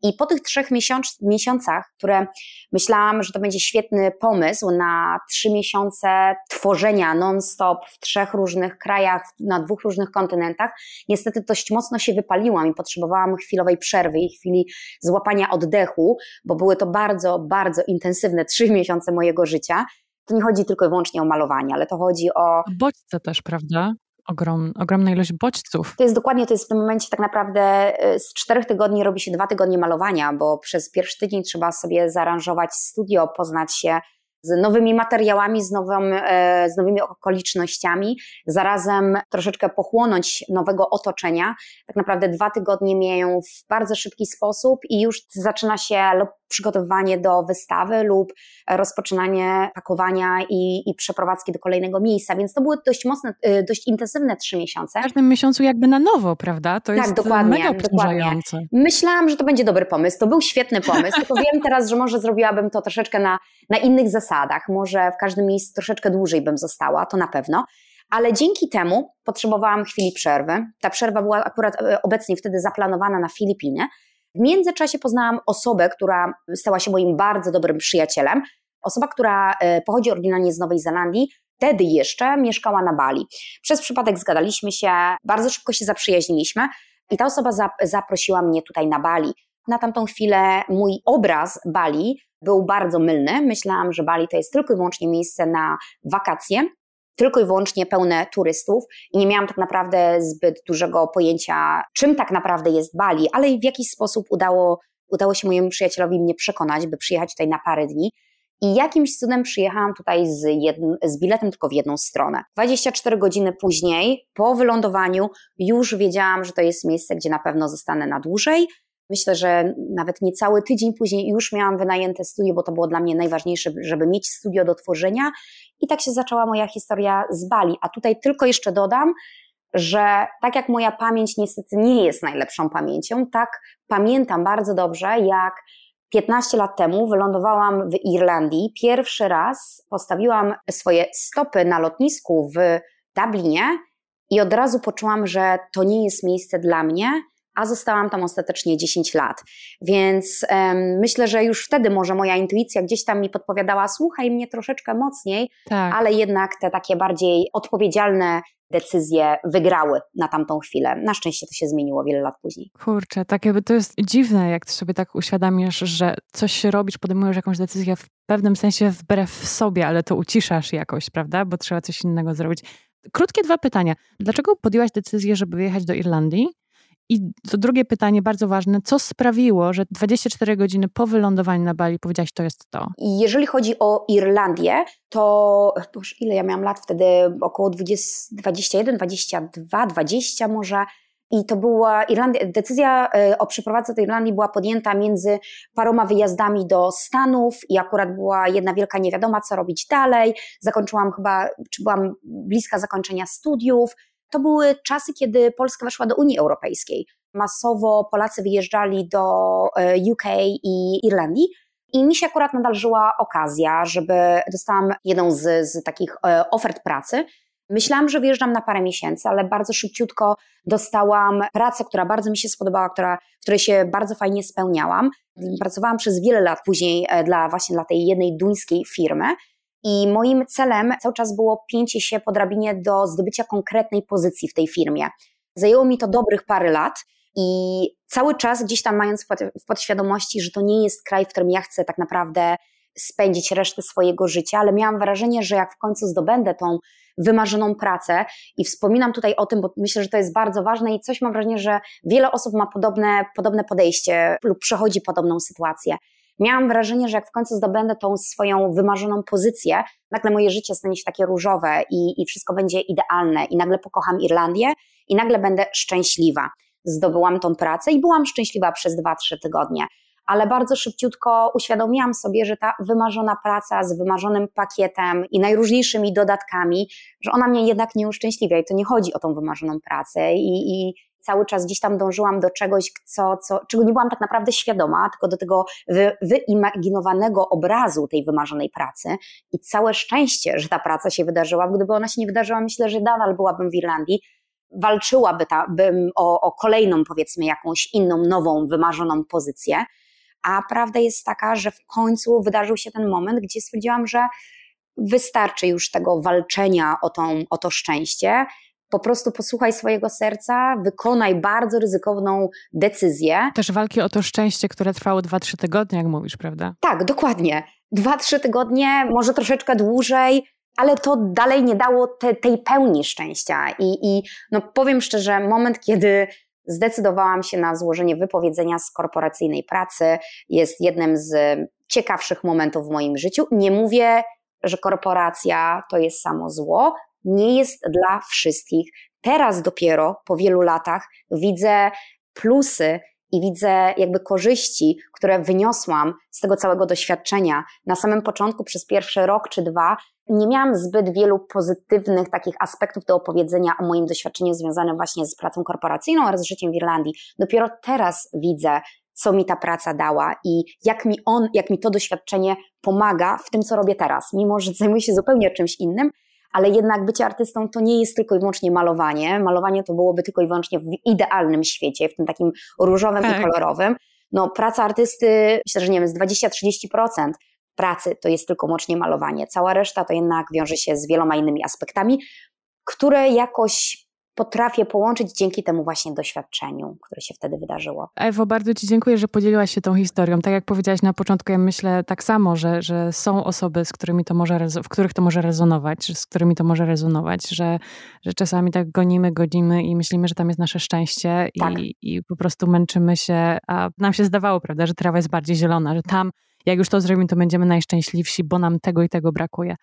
A: I po tych trzech miesiąc, miesiącach, które myślałam, że to będzie świetny pomysł na trzy miesiące tworzenia non-stop w trzech różnych krajach, na dwóch różnych kontynentach, niestety dość mocno się wypaliłam i potrzebowałam chwilowej przerwy i chwili złapania oddechu, bo były to bardzo, bardzo intensywne trzy *laughs* miesiące mojego życia to nie chodzi tylko i wyłącznie o malowanie, ale to chodzi o.
B: Bodźce też, prawda? Ogrom, ogromna ilość bodźców.
A: To jest dokładnie, to jest w tym momencie tak naprawdę y, z czterech tygodni robi się dwa tygodnie malowania, bo przez pierwszy tydzień trzeba sobie zaaranżować studio, poznać się z nowymi materiałami, z, nowym, e, z nowymi okolicznościami, zarazem troszeczkę pochłonąć nowego otoczenia. Tak naprawdę dwa tygodnie mijają w bardzo szybki sposób i już zaczyna się lub przygotowywanie do wystawy lub rozpoczynanie pakowania i, i przeprowadzki do kolejnego miejsca, więc to były dość mocne, e, dość intensywne trzy miesiące.
B: W każdym miesiącu jakby na nowo, prawda? To tak, jest dokładnie, mega dokładnie.
A: Myślałam, że to będzie dobry pomysł, to był świetny pomysł, *laughs* tylko wiem teraz, że może zrobiłabym to troszeczkę na, na innych zasadach, zasadach, może w każdym miejscu troszeczkę dłużej bym została, to na pewno. Ale dzięki temu potrzebowałam chwili przerwy. Ta przerwa była akurat e, obecnie wtedy zaplanowana na Filipiny. W międzyczasie poznałam osobę, która stała się moim bardzo dobrym przyjacielem. Osoba, która e, pochodzi oryginalnie z Nowej Zelandii, wtedy jeszcze mieszkała na Bali. Przez przypadek zgadaliśmy się, bardzo szybko się zaprzyjaźniliśmy i ta osoba zaprosiła mnie tutaj na Bali. Na tamtą chwilę mój obraz Bali był bardzo mylny. Myślałam, że Bali to jest tylko i wyłącznie miejsce na wakacje, tylko i wyłącznie pełne turystów i nie miałam tak naprawdę zbyt dużego pojęcia, czym tak naprawdę jest Bali, ale w jakiś sposób udało, udało się mojemu przyjacielowi mnie przekonać, by przyjechać tutaj na parę dni. I jakimś cudem przyjechałam tutaj z, z biletem tylko w jedną stronę. 24 godziny później, po wylądowaniu, już wiedziałam, że to jest miejsce, gdzie na pewno zostanę na dłużej. Myślę, że nawet niecały tydzień później już miałam wynajęte studio, bo to było dla mnie najważniejsze, żeby mieć studio do tworzenia. I tak się zaczęła moja historia z Bali. A tutaj tylko jeszcze dodam, że tak jak moja pamięć niestety nie jest najlepszą pamięcią, tak pamiętam bardzo dobrze, jak 15 lat temu wylądowałam w Irlandii. Pierwszy raz postawiłam swoje stopy na lotnisku w Dublinie i od razu poczułam, że to nie jest miejsce dla mnie, a zostałam tam ostatecznie 10 lat. Więc um, myślę, że już wtedy może moja intuicja gdzieś tam mi podpowiadała, słuchaj mnie troszeczkę mocniej, tak. ale jednak te takie bardziej odpowiedzialne decyzje wygrały na tamtą chwilę. Na szczęście to się zmieniło wiele lat później.
B: Kurczę, tak jakby to jest dziwne, jak ty sobie tak uświadamiasz, że coś się robisz, podejmujesz jakąś decyzję w pewnym sensie wbrew sobie, ale to uciszasz jakoś, prawda? Bo trzeba coś innego zrobić. Krótkie dwa pytania. Dlaczego podjęłaś decyzję, żeby wyjechać do Irlandii? I to drugie pytanie, bardzo ważne, co sprawiło, że 24 godziny po wylądowaniu na Bali powiedziałaś, to jest to?
A: Jeżeli chodzi o Irlandię, to boż, ile ja miałam lat wtedy? Około 20, 21, 22, 20 może. I to była Irlandia, decyzja e, o przeprowadzce do Irlandii była podjęta między paroma wyjazdami do Stanów i akurat była jedna wielka niewiadoma, co robić dalej. Zakończyłam chyba, czy byłam bliska zakończenia studiów. To były czasy, kiedy Polska weszła do Unii Europejskiej. Masowo Polacy wyjeżdżali do e, UK i Irlandii. I mi się akurat nadarzyła okazja, żeby dostałam jedną z, z takich e, ofert pracy. Myślałam, że wyjeżdżam na parę miesięcy, ale bardzo szybciutko dostałam pracę, która bardzo mi się spodobała, która, w której się bardzo fajnie spełniałam. Pracowałam przez wiele lat później e, dla właśnie dla tej jednej duńskiej firmy i moim celem cały czas było pięcie się po drabinie do zdobycia konkretnej pozycji w tej firmie. Zajęło mi to dobrych parę lat i cały czas gdzieś tam mając w podświadomości, że to nie jest kraj, w którym ja chcę tak naprawdę spędzić resztę swojego życia, ale miałam wrażenie, że jak w końcu zdobędę tą wymarzoną pracę i wspominam tutaj o tym, bo myślę, że to jest bardzo ważne i coś mam wrażenie, że wiele osób ma podobne, podobne podejście lub przechodzi podobną sytuację miałam wrażenie, że jak w końcu zdobędę tą swoją wymarzoną pozycję, nagle moje życie stanie się takie różowe i, i wszystko będzie idealne i nagle pokocham Irlandię i nagle będę szczęśliwa. Zdobyłam tą pracę i byłam szczęśliwa przez 2-3 tygodnie ale bardzo szybciutko uświadomiłam sobie, że ta wymarzona praca z wymarzonym pakietem i najróżniejszymi dodatkami, że ona mnie jednak nie uszczęśliwia i to nie chodzi o tą wymarzoną pracę i, i cały czas gdzieś tam dążyłam do czegoś, co, co, czego nie byłam tak naprawdę świadoma, tylko do tego wy, wyimaginowanego obrazu tej wymarzonej pracy i całe szczęście, że ta praca się wydarzyła. Gdyby ona się nie wydarzyła, myślę, że nadal byłabym w Irlandii, walczyłaby ta, bym o, o kolejną, powiedzmy, jakąś inną, nową, wymarzoną pozycję. A prawda jest taka, że w końcu wydarzył się ten moment, gdzie stwierdziłam, że wystarczy już tego walczenia o, tą, o to szczęście po prostu posłuchaj swojego serca, wykonaj bardzo ryzykowną decyzję.
B: Też walki o to szczęście, które trwało 2-3 tygodnie, jak mówisz, prawda?
A: Tak, dokładnie. 2-3 tygodnie, może troszeczkę dłużej, ale to dalej nie dało te, tej pełni szczęścia. I, I no powiem szczerze, moment, kiedy zdecydowałam się na złożenie wypowiedzenia z korporacyjnej pracy, jest jednym z ciekawszych momentów w moim życiu. Nie mówię, że korporacja to jest samo zło, nie jest dla wszystkich. Teraz dopiero po wielu latach widzę plusy i widzę jakby korzyści, które wyniosłam z tego całego doświadczenia. Na samym początku, przez pierwszy rok czy dwa, nie miałam zbyt wielu pozytywnych takich aspektów do opowiedzenia o moim doświadczeniu związanym właśnie z pracą korporacyjną oraz życiem w Irlandii. Dopiero teraz widzę, co mi ta praca dała i jak mi on, jak mi to doświadczenie pomaga w tym, co robię teraz, mimo że zajmuję się zupełnie czymś innym, ale jednak bycie artystą to nie jest tylko i wyłącznie malowanie. Malowanie to byłoby tylko i wyłącznie w idealnym świecie, w tym takim różowym tak. i kolorowym. No, praca artysty, myślę, że nie wiem, z 20-30% pracy to jest tylko łącznie malowanie. Cała reszta to jednak wiąże się z wieloma innymi aspektami, które jakoś potrafię połączyć dzięki temu właśnie doświadczeniu, które się wtedy wydarzyło.
B: Ewo, bardzo Ci dziękuję, że podzieliłaś się tą historią. Tak jak powiedziałaś na początku, ja myślę tak samo, że, że są osoby, z którymi to może, w których to może rezonować, z którymi to może rezonować, że, że czasami tak gonimy, godzimy i myślimy, że tam jest nasze szczęście tak. i, i po prostu męczymy się, a nam się zdawało, prawda, że trawa jest bardziej zielona, że tam jak już to zrobimy, to będziemy najszczęśliwsi, bo nam tego i tego brakuje.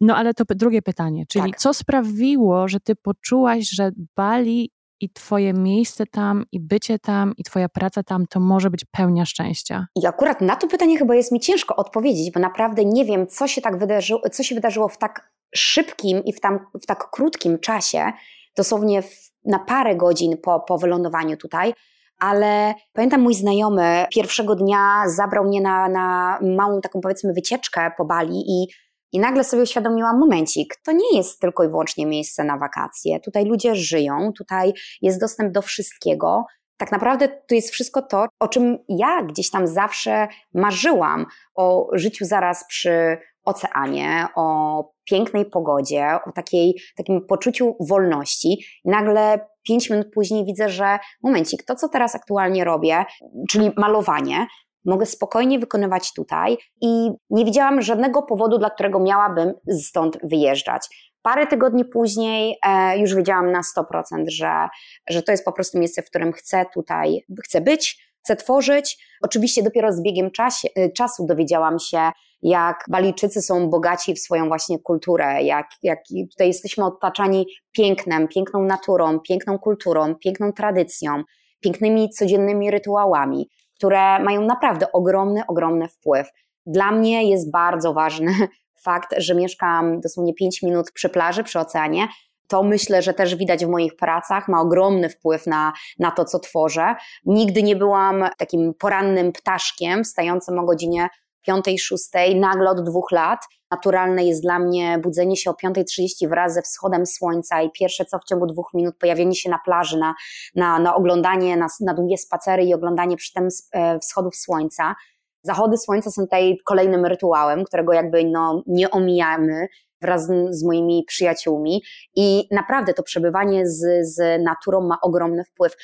B: No ale to drugie pytanie, czyli tak. co sprawiło, że ty poczułaś, że Bali i twoje miejsce tam, i bycie tam, i twoja praca tam, to może być pełnia szczęścia?
A: I akurat na to pytanie chyba jest mi ciężko odpowiedzieć, bo naprawdę nie wiem, co się tak wydarzyło, co się wydarzyło w tak szybkim i w, tam, w tak krótkim czasie, dosłownie w, na parę godzin po, po wylądowaniu tutaj, ale pamiętam mój znajomy pierwszego dnia zabrał mnie na, na małą taką powiedzmy wycieczkę po Bali i i nagle sobie uświadomiłam, momencik, to nie jest tylko i wyłącznie miejsce na wakacje. Tutaj ludzie żyją, tutaj jest dostęp do wszystkiego. tak naprawdę to jest wszystko to, o czym ja gdzieś tam zawsze marzyłam, o życiu zaraz przy oceanie, o pięknej pogodzie, o takiej, takim poczuciu wolności. I nagle pięć minut później widzę, że momencik, to co teraz aktualnie robię, czyli malowanie, mogę spokojnie wykonywać tutaj i nie widziałam żadnego powodu, dla którego miałabym stąd wyjeżdżać. Parę tygodni później e, już wiedziałam na 100%, że, że to jest po prostu miejsce, w którym chcę tutaj, chcę być, chcę tworzyć. Oczywiście dopiero z biegiem czasie, e, czasu dowiedziałam się, jak Balijczycy są bogaci w swoją właśnie kulturę, jak, jak tutaj jesteśmy otaczani pięknem, piękną naturą, piękną kulturą, piękną tradycją, pięknymi codziennymi rytuałami, które mają naprawdę ogromny, ogromny wpływ. Dla mnie jest bardzo ważny *laughs* fakt, że mieszkam dosłownie 5 minut przy plaży, przy oceanie, to myślę, że też widać w moich pracach, ma ogromny wpływ na, na to, co tworzę. Nigdy nie byłam takim porannym ptaszkiem wstającym o godzinie 5-6, nagle od dwóch lat. Naturalne jest dla mnie budzenie się o 5.30 wraz ze wschodem słońca i pierwsze co w ciągu dwóch minut pojawienie się na plaży, na, na, na oglądanie, na, na długie spacery i oglądanie przy tym e, wschodów słońca. Zachody słońca są tutaj kolejnym rytuałem, którego jakby no, nie omijamy wraz z moimi przyjaciółmi i naprawdę to przebywanie z, z naturą ma ogromny wpływ.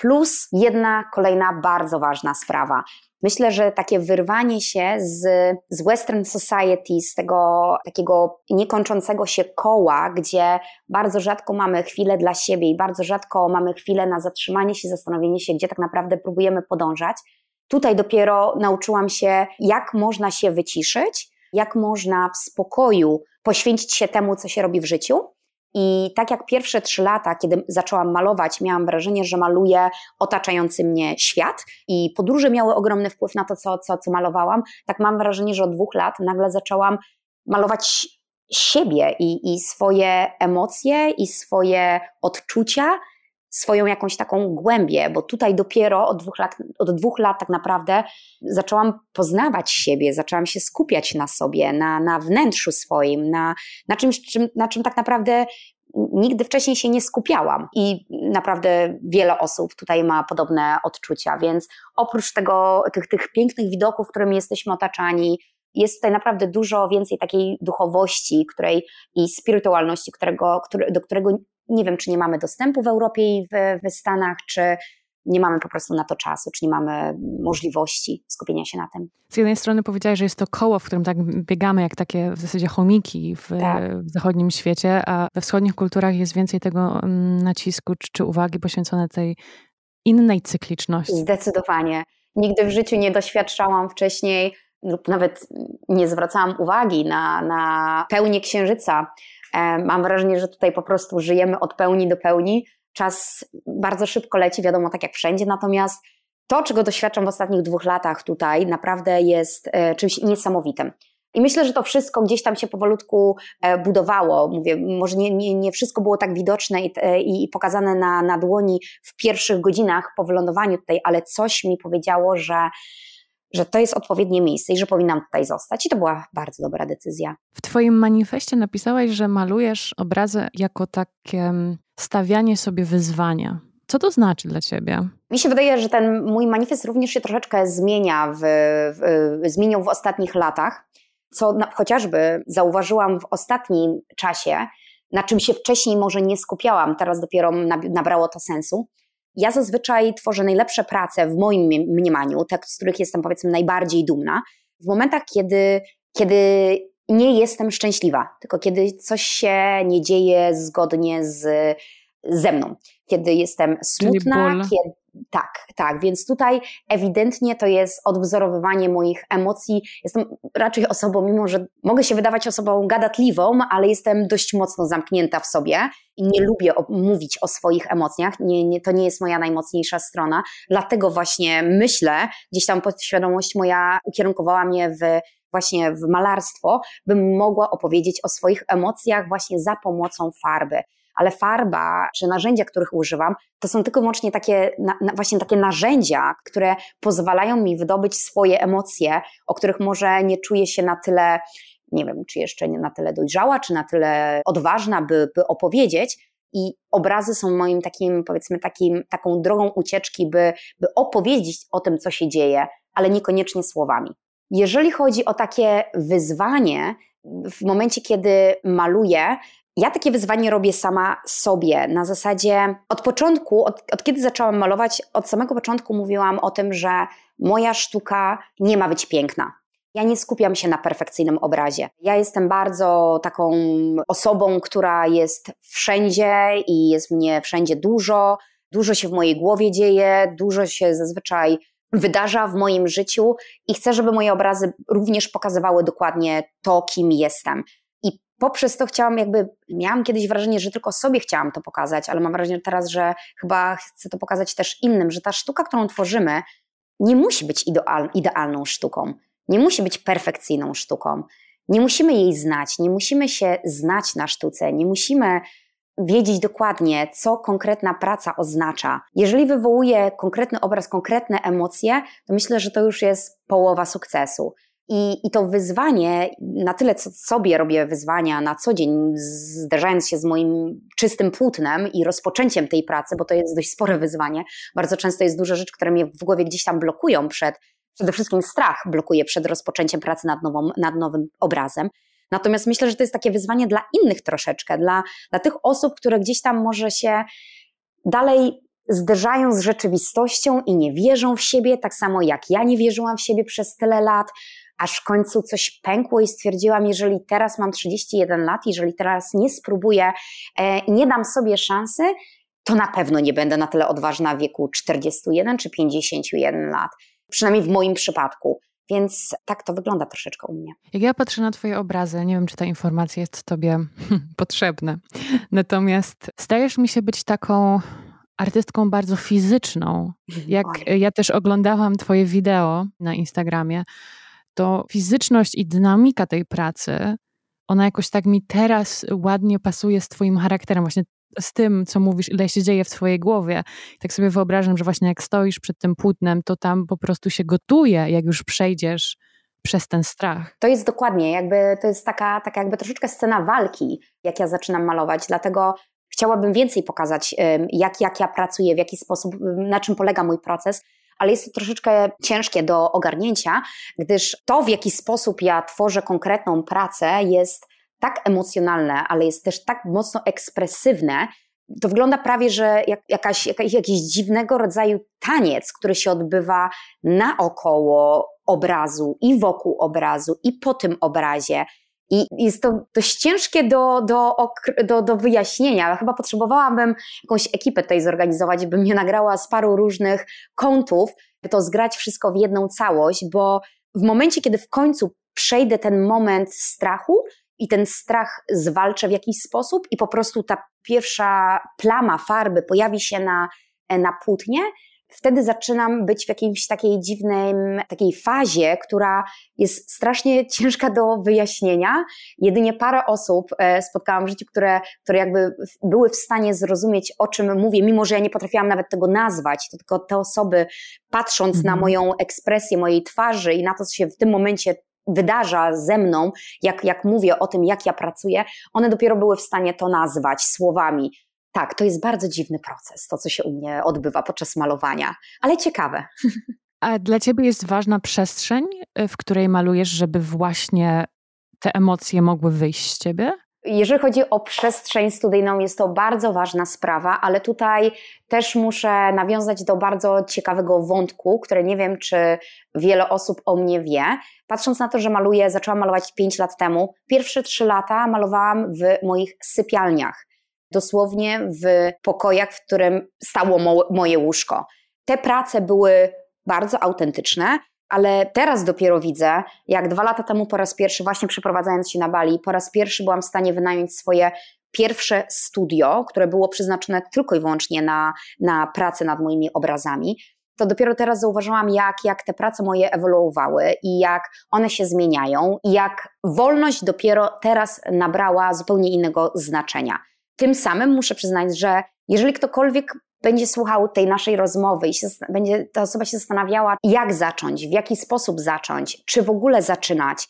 A: Plus jedna kolejna bardzo ważna sprawa. Myślę, że takie wyrwanie się z, z Western Society, z tego takiego niekończącego się koła, gdzie bardzo rzadko mamy chwilę dla siebie i bardzo rzadko mamy chwilę na zatrzymanie się, zastanowienie się, gdzie tak naprawdę próbujemy podążać. Tutaj dopiero nauczyłam się, jak można się wyciszyć, jak można w spokoju poświęcić się temu, co się robi w życiu i tak jak pierwsze trzy lata, kiedy zaczęłam malować, miałam wrażenie, że maluję otaczający mnie świat i podróże miały ogromny wpływ na to, co, co, co malowałam, tak mam wrażenie, że od dwóch lat nagle zaczęłam malować siebie i, i swoje emocje i swoje odczucia swoją jakąś taką głębię, bo tutaj dopiero od dwóch lat, od dwóch lat tak naprawdę zaczęłam poznawać siebie, zaczęłam się skupiać na sobie, na, na wnętrzu swoim, na, na czymś, czym, na czym tak naprawdę nigdy wcześniej się nie skupiałam. I naprawdę wiele osób tutaj ma podobne odczucia, więc oprócz tego, tych, tych pięknych widoków, którymi jesteśmy otaczani, jest tutaj naprawdę dużo więcej takiej duchowości której, i spirytualności, którego, który, do którego nie wiem, czy nie mamy dostępu w Europie i w, w Stanach, czy nie mamy po prostu na to czasu, czy nie mamy możliwości skupienia się na tym.
B: Z jednej strony powiedziałeś, że jest to koło, w którym tak biegamy jak takie w zasadzie chomiki w, tak. w zachodnim świecie, a we wschodnich kulturach jest więcej tego mm, nacisku czy, czy uwagi poświęcone tej innej cykliczności.
A: Zdecydowanie. Nigdy w życiu nie doświadczałam wcześniej lub nawet nie zwracałam uwagi na, na pełnię księżyca mam wrażenie, że tutaj po prostu żyjemy od pełni do pełni. Czas bardzo szybko leci, wiadomo, tak jak wszędzie, natomiast to, czego doświadczam w ostatnich dwóch latach tutaj, naprawdę jest e, czymś niesamowitym. I myślę, że to wszystko gdzieś tam się powolutku e, budowało. Mówię, może nie, nie, nie wszystko było tak widoczne i, i, pokazane na, na dłoni w pierwszych godzinach po wylądowaniu tutaj, ale coś mi powiedziało, że że to jest odpowiednie miejsce i że powinnam tutaj zostać. I to była bardzo dobra decyzja.
B: W Twoim manifestie napisałaś, że malujesz obrazy jako takie mm, stawianie sobie wyzwania. Co to znaczy dla Ciebie?
A: Mi się wydaje, że ten mój manifest również się troszeczkę zmienia, w, w, zmienił w ostatnich latach, co na, chociażby zauważyłam w ostatnim czasie, na czym się wcześniej może nie skupiałam, teraz dopiero nabrało to sensu. Ja zazwyczaj tworzę najlepsze prace w moim mniemaniu, te, z których jestem powiedzmy najbardziej dumna, w momentach, kiedy, kiedy nie jestem szczęśliwa, tylko kiedy coś się nie dzieje zgodnie z, ze mną. Kiedy jestem smutna, kiedy, tak, tak, więc tutaj ewidentnie to jest odwzorowywanie moich emocji. Jestem raczej osobą, mimo że mogę się wydawać osobą gadatliwą, ale jestem dość mocno zamknięta w sobie i nie lubię mówić o swoich emocjach. Nie, nie, to nie jest moja najmocniejsza strona. Dlatego właśnie myślę, gdzieś tam podświadomość moja ukierunkowała mnie w właśnie w malarstwo, bym mogła opowiedzieć o swoich emocjach właśnie za pomocą farby ale farba czy narzędzia, których używam, to są tylko wyłącznie takie, na, właśnie takie narzędzia, które pozwalają mi wydobyć swoje emocje, o których może nie czuję się na tyle, nie wiem, czy jeszcze na tyle dojrzała, czy na tyle odważna, by, by opowiedzieć, i obrazy są moim takim, powiedzmy, takim, taką drogą ucieczki, by, by opowiedzieć o tym, co się dzieje, ale niekoniecznie słowami. Jeżeli chodzi o takie wyzwanie, w momencie, kiedy maluję, ja takie wyzwanie robię sama sobie. Na zasadzie od początku, od, od, kiedy zaczęłam malować, od samego początku mówiłam o tym, że moja sztuka nie ma być piękna. Ja nie skupiam się na perfekcyjnym obrazie. Ja jestem bardzo taką osobą, która jest wszędzie i jest mnie wszędzie dużo. Dużo się w mojej głowie dzieje, dużo się zazwyczaj wydarza w moim życiu i chcę, żeby moje obrazy również pokazywały dokładnie to, kim jestem. Poprzez to chciałam jakby, miałam kiedyś wrażenie, że tylko sobie chciałam to pokazać, ale mam wrażenie teraz, że chyba chcę to pokazać też innym, że ta sztuka, którą tworzymy, nie musi być ideal, idealną sztuką, nie musi być perfekcyjną sztuką. Nie musimy jej znać, nie musimy się znać na sztuce, nie musimy wiedzieć dokładnie, co konkretna praca oznacza. Jeżeli wywołuje konkretny obraz, konkretne emocje, to myślę, że to już jest połowa sukcesu. I, I to wyzwanie, na tyle co sobie robię wyzwania na co dzień, zderzając się z moim czystym płótnem i rozpoczęciem tej pracy, bo to jest dość spore wyzwanie. Bardzo często jest dużo rzeczy, które mnie w głowie gdzieś tam blokują przed, przede wszystkim strach blokuje przed rozpoczęciem pracy nad, nową, nad nowym obrazem. Natomiast myślę, że to jest takie wyzwanie dla innych troszeczkę, dla, dla tych osób, które gdzieś tam może się dalej zderzają z rzeczywistością i nie wierzą w siebie, tak samo jak ja nie wierzyłam w siebie przez tyle lat, aż w końcu coś pękło i stwierdziłam, jeżeli teraz mam 31 lat, jeżeli teraz nie spróbuję e, i nie dam sobie szansy, to na pewno nie będę na tyle odważna w wieku 41 czy 51 lat. Przynajmniej w moim przypadku. Więc tak to wygląda troszeczkę u mnie.
B: Jak ja patrzę na Twoje obrazy, nie wiem, czy ta informacja jest Tobie *laughs* potrzebna. Natomiast stajesz mi się być taką artystką bardzo fizyczną. Jak ja też oglądałam Twoje wideo na Instagramie, to fizyczność i dynamika tej pracy, ona jakoś tak mi teraz ładnie pasuje z Twoim charakterem. Właśnie z tym, co mówisz, ile się dzieje w twojej głowie. Tak sobie wyobrażam, że właśnie jak stoisz przed tym płótnem, to tam po prostu się gotuje, jak już przejdziesz przez ten strach.
A: To jest dokładnie, jakby to jest taka, taka jakby troszeczkę scena walki, jak ja zaczynam malować, dlatego chciałabym więcej pokazać, jak, jak ja pracuję, w jaki sposób, na czym polega mój proces, ale jest to troszeczkę ciężkie do ogarnięcia, gdyż to, w jaki sposób ja tworzę konkretną pracę, jest tak emocjonalne, ale jest też tak mocno ekspresywne, to wygląda prawie, że jak, jakaś, jakaś, jakiś dziwnego rodzaju taniec, który się odbywa naokoło obrazu i wokół obrazu i po tym obrazie. I jest to dość ciężkie do, do, do, do wyjaśnienia. Chyba potrzebowałabym jakąś ekipę tutaj zorganizować, by mnie nagrała z paru różnych kątów, by to zgrać wszystko w jedną całość, bo w momencie, kiedy w końcu przejdę ten moment strachu, i ten strach zwalczę w jakiś sposób i po prostu ta pierwsza plama farby pojawi się na, na płótnie, wtedy zaczynam być w jakiejś takiej dziwnej takiej fazie, która jest strasznie *laughs* ciężka do wyjaśnienia. Jedynie parę osób e, spotkałam w życiu, które, które jakby były w stanie zrozumieć, o czym mówię, mimo że ja nie potrafiłam nawet tego nazwać, to tylko te osoby, patrząc mhm. na moją ekspresję mojej twarzy i na to, co się w tym momencie wydarza ze mną, jak, jak mówię o tym, jak ja pracuję, one dopiero były w stanie to nazwać słowami. Tak, to jest bardzo dziwny proces, to co się u mnie odbywa podczas malowania, ale ciekawe.
B: A dla ciebie jest ważna przestrzeń, w której malujesz, żeby właśnie te emocje mogły wyjść z ciebie?
A: Jeżeli chodzi o przestrzeń studyjną, jest to bardzo ważna sprawa, ale tutaj też muszę nawiązać do bardzo ciekawego wątku, który nie wiem, czy wiele osób o mnie wie. Patrząc na to, że maluję, zaczęłam malować 5 lat temu, pierwsze 3 lata malowałam w moich sypialniach. Dosłownie w pokojach, w którym stało mo moje łóżko. Te prace były bardzo autentyczne, ale teraz dopiero widzę, jak dwa lata temu po raz pierwszy, właśnie przeprowadzając się na Bali, po raz pierwszy byłam w stanie wynająć swoje pierwsze studio, które było przeznaczone tylko i wyłącznie na, na pracę nad moimi obrazami. To dopiero teraz zauważyłam, jak, jak te prace moje ewoluowały i jak one się zmieniają, i jak wolność dopiero teraz nabrała zupełnie innego znaczenia. Tym samym muszę przyznać, że jeżeli ktokolwiek będzie słuchał tej naszej rozmowy i się, będzie ta osoba się zastanawiała, jak zacząć, w jaki sposób zacząć, czy w ogóle zaczynać.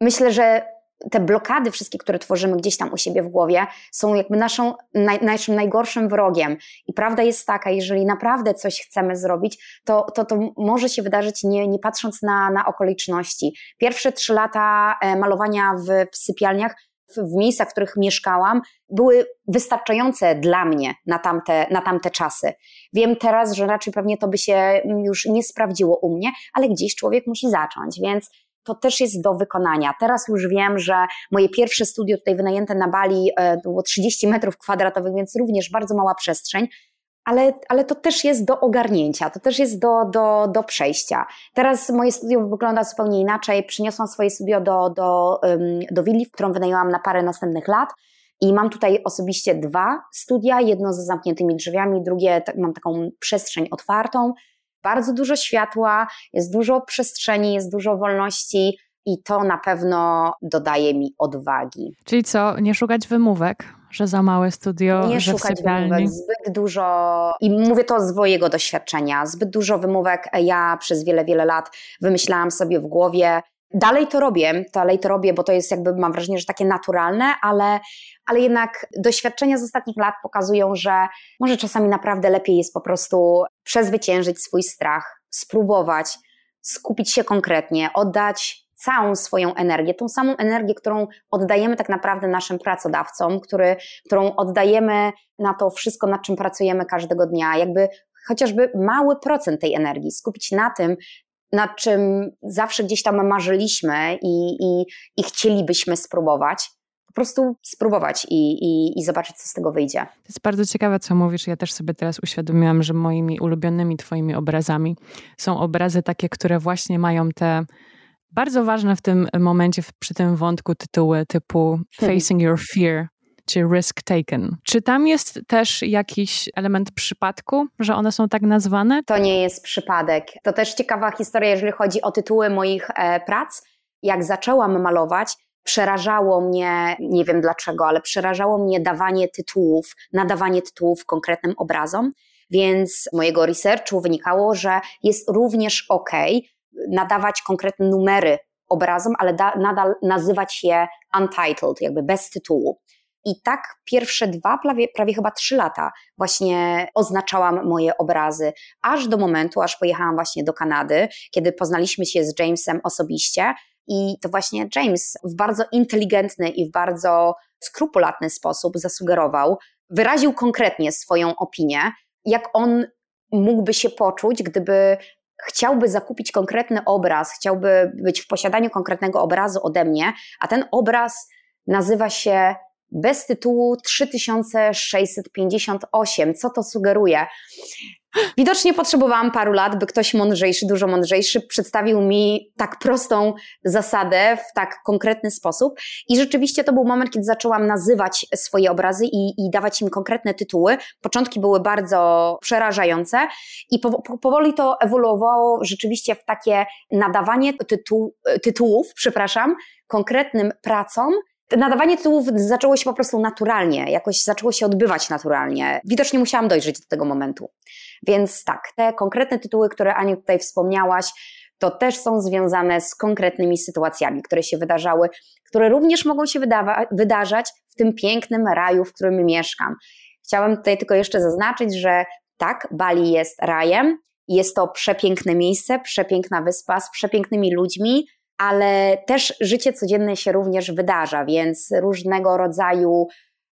A: Myślę, że te blokady wszystkie, które tworzymy gdzieś tam u siebie w głowie, są jakby naszą, naj, naszym najgorszym wrogiem. I prawda jest taka, jeżeli naprawdę coś chcemy zrobić, to to, to może się wydarzyć nie, nie patrząc na, na okoliczności. Pierwsze trzy lata e, malowania w, w sypialniach w miejscach, w których mieszkałam, były wystarczające dla mnie na tamte, na tamte czasy. Wiem teraz, że raczej pewnie to by się już nie sprawdziło u mnie, ale gdzieś człowiek musi zacząć, więc to też jest do wykonania. Teraz już wiem, że moje pierwsze studio tutaj wynajęte na Bali e, było 30 metrów kwadratowych, więc również bardzo mała przestrzeń. Ale, ale to też jest do ogarnięcia, to też jest do, do, do przejścia. Teraz moje studio wygląda zupełnie inaczej. Przyniosłam swoje studio do, do, do willi, którą wynajęłam na parę następnych lat. I mam tutaj osobiście dwa studia, jedno ze zamkniętymi drzwiami, drugie mam taką przestrzeń otwartą bardzo dużo światła, jest dużo przestrzeni, jest dużo wolności i to na pewno dodaje mi odwagi.
B: Czyli co, nie szukać wymówek, że za małe studio,
A: nie
B: że
A: szukać wymówek, zbyt dużo i mówię to z mojego doświadczenia, zbyt dużo wymówek ja przez wiele, wiele lat wymyślałam sobie w głowie, Dalej to robię, dalej to robię, bo to jest jakby, mam wrażenie, że takie naturalne, ale, ale jednak doświadczenia z ostatnich lat pokazują, że może czasami naprawdę lepiej jest po prostu przezwyciężyć swój strach, spróbować, skupić się konkretnie, oddać całą swoją energię, tą samą energię, którą oddajemy tak naprawdę naszym pracodawcom, który, którą oddajemy na to wszystko, nad czym pracujemy każdego dnia, jakby chociażby mały procent tej energii, skupić na tym, nad czym zawsze gdzieś tam marzyliśmy i, i, i chcielibyśmy spróbować. Po prostu spróbować i, i, i zobaczyć, co z tego wyjdzie. To
B: jest bardzo ciekawe, co mówisz. Ja też sobie teraz uświadomiłam, że moimi ulubionymi Twoimi obrazami są obrazy takie, które właśnie mają te bardzo ważne w tym momencie, przy tym wątku tytuły typu Facing Your Fear, czy risk taken. Czy tam jest też jakiś element przypadku, że one są tak nazwane?
A: To nie jest przypadek. To też ciekawa historia, jeżeli chodzi o tytuły moich e, prac. Jak zaczęłam malować, przerażało mnie, nie wiem dlaczego, ale przerażało mnie dawanie tytułów, nadawanie tytułów konkretnym obrazom. Więc z mojego researchu wynikało, że jest również ok nadawać konkretne numery obrazom, ale da, nadal nazywać je untitled, jakby bez tytułu. I tak pierwsze dwa, prawie, prawie chyba trzy lata właśnie oznaczałam moje obrazy, aż do momentu, aż pojechałam właśnie do Kanady, kiedy poznaliśmy się z Jamesem osobiście. I to właśnie James w bardzo inteligentny i w bardzo skrupulatny sposób zasugerował, wyraził konkretnie swoją opinię, jak on mógłby się poczuć, gdyby chciałby zakupić konkretny obraz, chciałby być w posiadaniu konkretnego obrazu ode mnie, a ten obraz nazywa się bez tytułu 3658. Co to sugeruje? Widocznie potrzebowałam paru lat, by ktoś mądrzejszy, dużo mądrzejszy, przedstawił mi tak prostą zasadę w tak konkretny sposób. I rzeczywiście to był moment, kiedy zaczęłam nazywać swoje obrazy i, i dawać im konkretne tytuły. Początki były bardzo przerażające i po, po, powoli to ewoluowało rzeczywiście w takie nadawanie tytuł, tytułów, przepraszam, konkretnym pracom, nadawanie tytułów zaczęło się po prostu naturalnie, jakoś zaczęło się odbywać naturalnie. Widocznie musiałam dojrzeć do tego momentu. Więc tak, te konkretne tytuły, które Aniu tutaj wspomniałaś, to też są związane z konkretnymi sytuacjami, które się wydarzały, które również mogą się wydarzać w tym pięknym raju, w którym mieszkam. Chciałam tutaj tylko jeszcze zaznaczyć, że tak, Bali jest rajem, jest to przepiękne miejsce, przepiękna wyspa z przepięknymi ludźmi, ale też życie codzienne się również wydarza, więc różnego rodzaju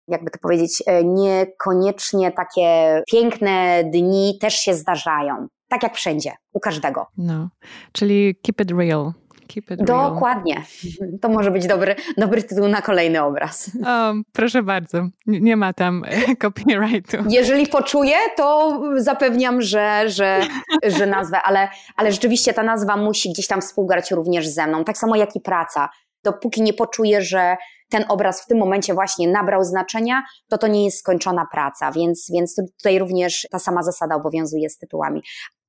A: jakby to powiedzieć, e, niekoniecznie takie piękne dni też się zdarzają. Tak jak wszędzie, u każdego.
B: No, czyli keep it real. Keep it
A: Dokładnie. Real. To może być dobry, dobry tytuł na kolejny obraz.
B: O, proszę bardzo. Nie ma tam *laughs* copyrightu.
A: Jeżeli poczuję, to zapewniam, że, że, że nazwę, ale, ale rzeczywiście ta nazwa musi gdzieś tam współgrać również ze mną. Tak samo jak i praca. Dopóki nie poczuję, że ten obraz w tym momencie właśnie nabrał znaczenia, to to nie jest skończona praca, więc, więc tutaj również ta sama zasada obowiązuje z tytułami.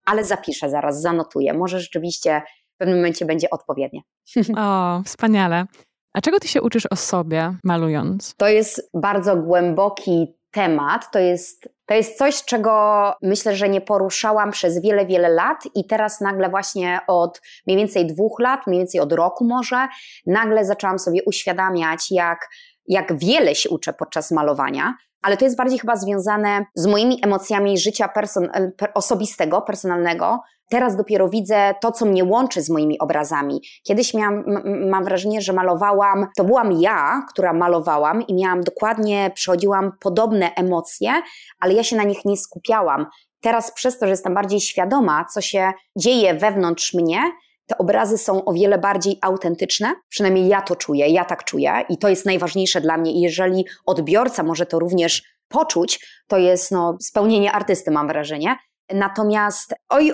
A: Ale zapiszę zaraz, zanotuję. Może rzeczywiście w pewnym momencie będzie odpowiednie. *laughs*
B: O, wspaniale. A czego ty się uczysz o sobie malując?
A: To jest bardzo głęboki temat. To jest To jest coś, czego myślę, że nie poruszałam przez wiele, wiele lat i teraz nagle właśnie od mniej więcej dwóch lat, mniej więcej od roku może, nagle zaczęłam sobie uświadamiać, jak, jak wiele się uczę podczas malowania, ale to jest bardziej chyba związane z moimi emocjami życia person osobistego, personalnego. Teraz dopiero widzę to, co mnie łączy z moimi obrazami. Kiedyś miałam, mam wrażenie, że malowałam, to byłam ja, która malowałam i miałam dokładnie, przechodziłam podobne emocje, ale ja się na nich nie skupiałam. Teraz przez to, że jestem bardziej świadoma, co się dzieje wewnątrz mnie, te obrazy są o wiele bardziej autentyczne, przynajmniej ja to czuję, ja tak czuję i to jest najważniejsze dla mnie. I jeżeli odbiorca może to również poczuć, to jest no, spełnienie artysty, mam wrażenie. Natomiast oj,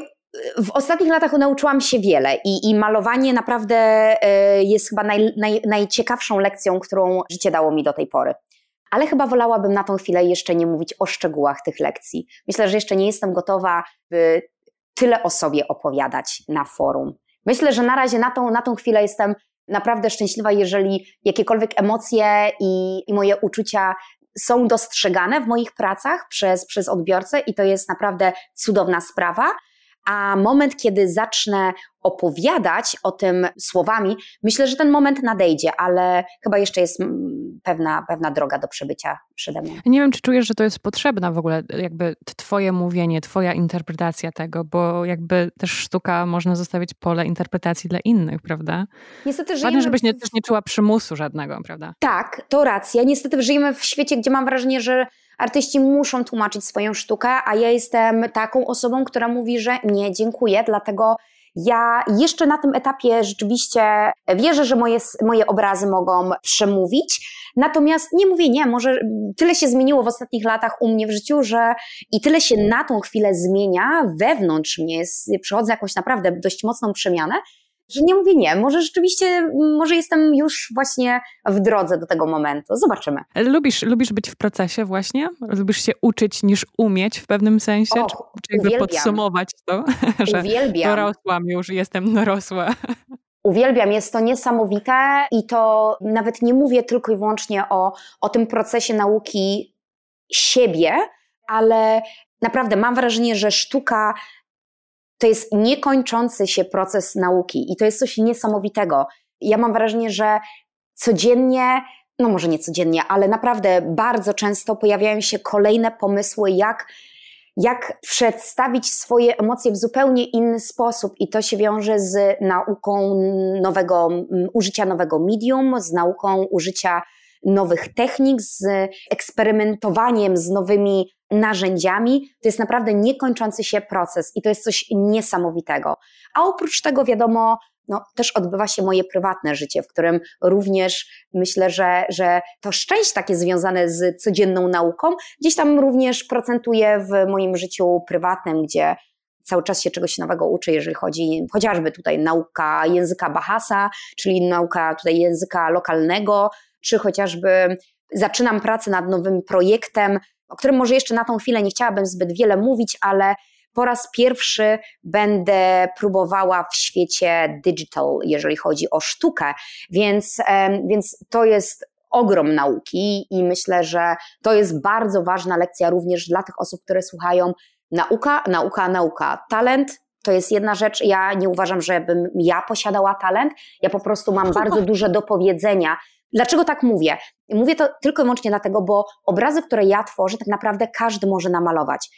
A: w ostatnich latach nauczyłam się wiele i, i malowanie naprawdę y, jest chyba naj, naj, najciekawszą lekcją, którą życie dało mi do tej pory. Ale chyba wolałabym na tą chwilę jeszcze nie mówić o szczegółach tych lekcji. Myślę, że jeszcze nie jestem gotowa, by tyle o sobie opowiadać na forum. Myślę, że na razie na tą, na tą chwilę jestem naprawdę szczęśliwa, jeżeli jakiekolwiek emocje i, i moje uczucia są dostrzegane w moich pracach przez, przez odbiorcę i to jest naprawdę cudowna sprawa a moment, kiedy zacznę opowiadać o tym słowami, myślę, że ten moment nadejdzie, ale chyba jeszcze jest mm, pewna, pewna droga do przebycia przede mną.
B: Nie wiem, czy czujesz, że to jest potrzebne w ogóle, jakby twoje mówienie, twoja interpretacja tego, bo jakby też sztuka można zostawić pole interpretacji dla innych, prawda? Niestety żyjemy... Ważne, żebyś nie, też nie czuła przymusu żadnego, prawda?
A: Tak, to racja. Niestety żyjemy w świecie, gdzie mam wrażenie, że artyści muszą tłumaczyć swoją sztukę, a ja jestem taką osobą, która mówi, że nie, dziękuję, dlatego ja jeszcze na tym etapie rzeczywiście wierzę, że moje, moje obrazy mogą przemówić. Natomiast nie mówię nie, może tyle się zmieniło w ostatnich latach u mnie w życiu, że i tyle się na tą chwilę zmienia wewnątrz mnie, jest, przychodzę jakąś naprawdę dość mocną przemianę, że nie mówię nie. Może rzeczywiście, może jestem już właśnie w drodze do tego momentu. Zobaczymy.
B: Lubisz, lubisz być w procesie właśnie? Lubisz się uczyć niż umieć w pewnym sensie?
A: Och,
B: czy, czy jakby podsumować to, *laughs* że
A: uwielbiam.
B: dorosłam już, jestem dorosła?
A: Uwielbiam, jest to niesamowite i to nawet nie mówię tylko i wyłącznie o, o tym procesie nauki siebie, ale naprawdę mam wrażenie, że sztuka to jest niekończący się proces nauki i to jest coś niesamowitego. Ja mam wrażenie, że codziennie, no może nie codziennie, ale naprawdę bardzo często pojawiają się kolejne pomysły, jak jak przedstawić swoje emocje w zupełnie inny sposób i to się wiąże z nauką nowego, użycia nowego medium, z nauką użycia nowych technik, z eksperymentowaniem z nowymi narzędziami. To jest naprawdę niekończący się proces i to jest coś niesamowitego. A oprócz tego, wiadomo, no, też odbywa się moje prywatne życie, w którym również myślę, że, że to szczęście takie związane z codzienną nauką gdzieś tam również procentuje w moim życiu prywatnym, gdzie cały czas się czegoś nowego uczę, jeżeli chodzi chociażby tutaj nauka języka Bahasa, czyli nauka tutaj języka lokalnego, czy chociażby zaczynam pracę nad nowym projektem, o którym może jeszcze na tą chwilę nie chciałabym zbyt wiele mówić, ale po raz pierwszy będę próbowała w świecie digital, jeżeli chodzi o sztukę, więc, więc to jest ogrom nauki i myślę, że to jest bardzo ważna lekcja również dla tych osób, które słuchają. Nauka, nauka, nauka. Talent to jest jedna rzecz. Ja nie uważam, żebym ja posiadała talent. Ja po prostu mam *laughs* bardzo dużo do powiedzenia Dlaczego tak mówię? Mówię to tylko i wyłącznie dlatego, bo obrazy, które ja tworzę, tak naprawdę każdy może namalować.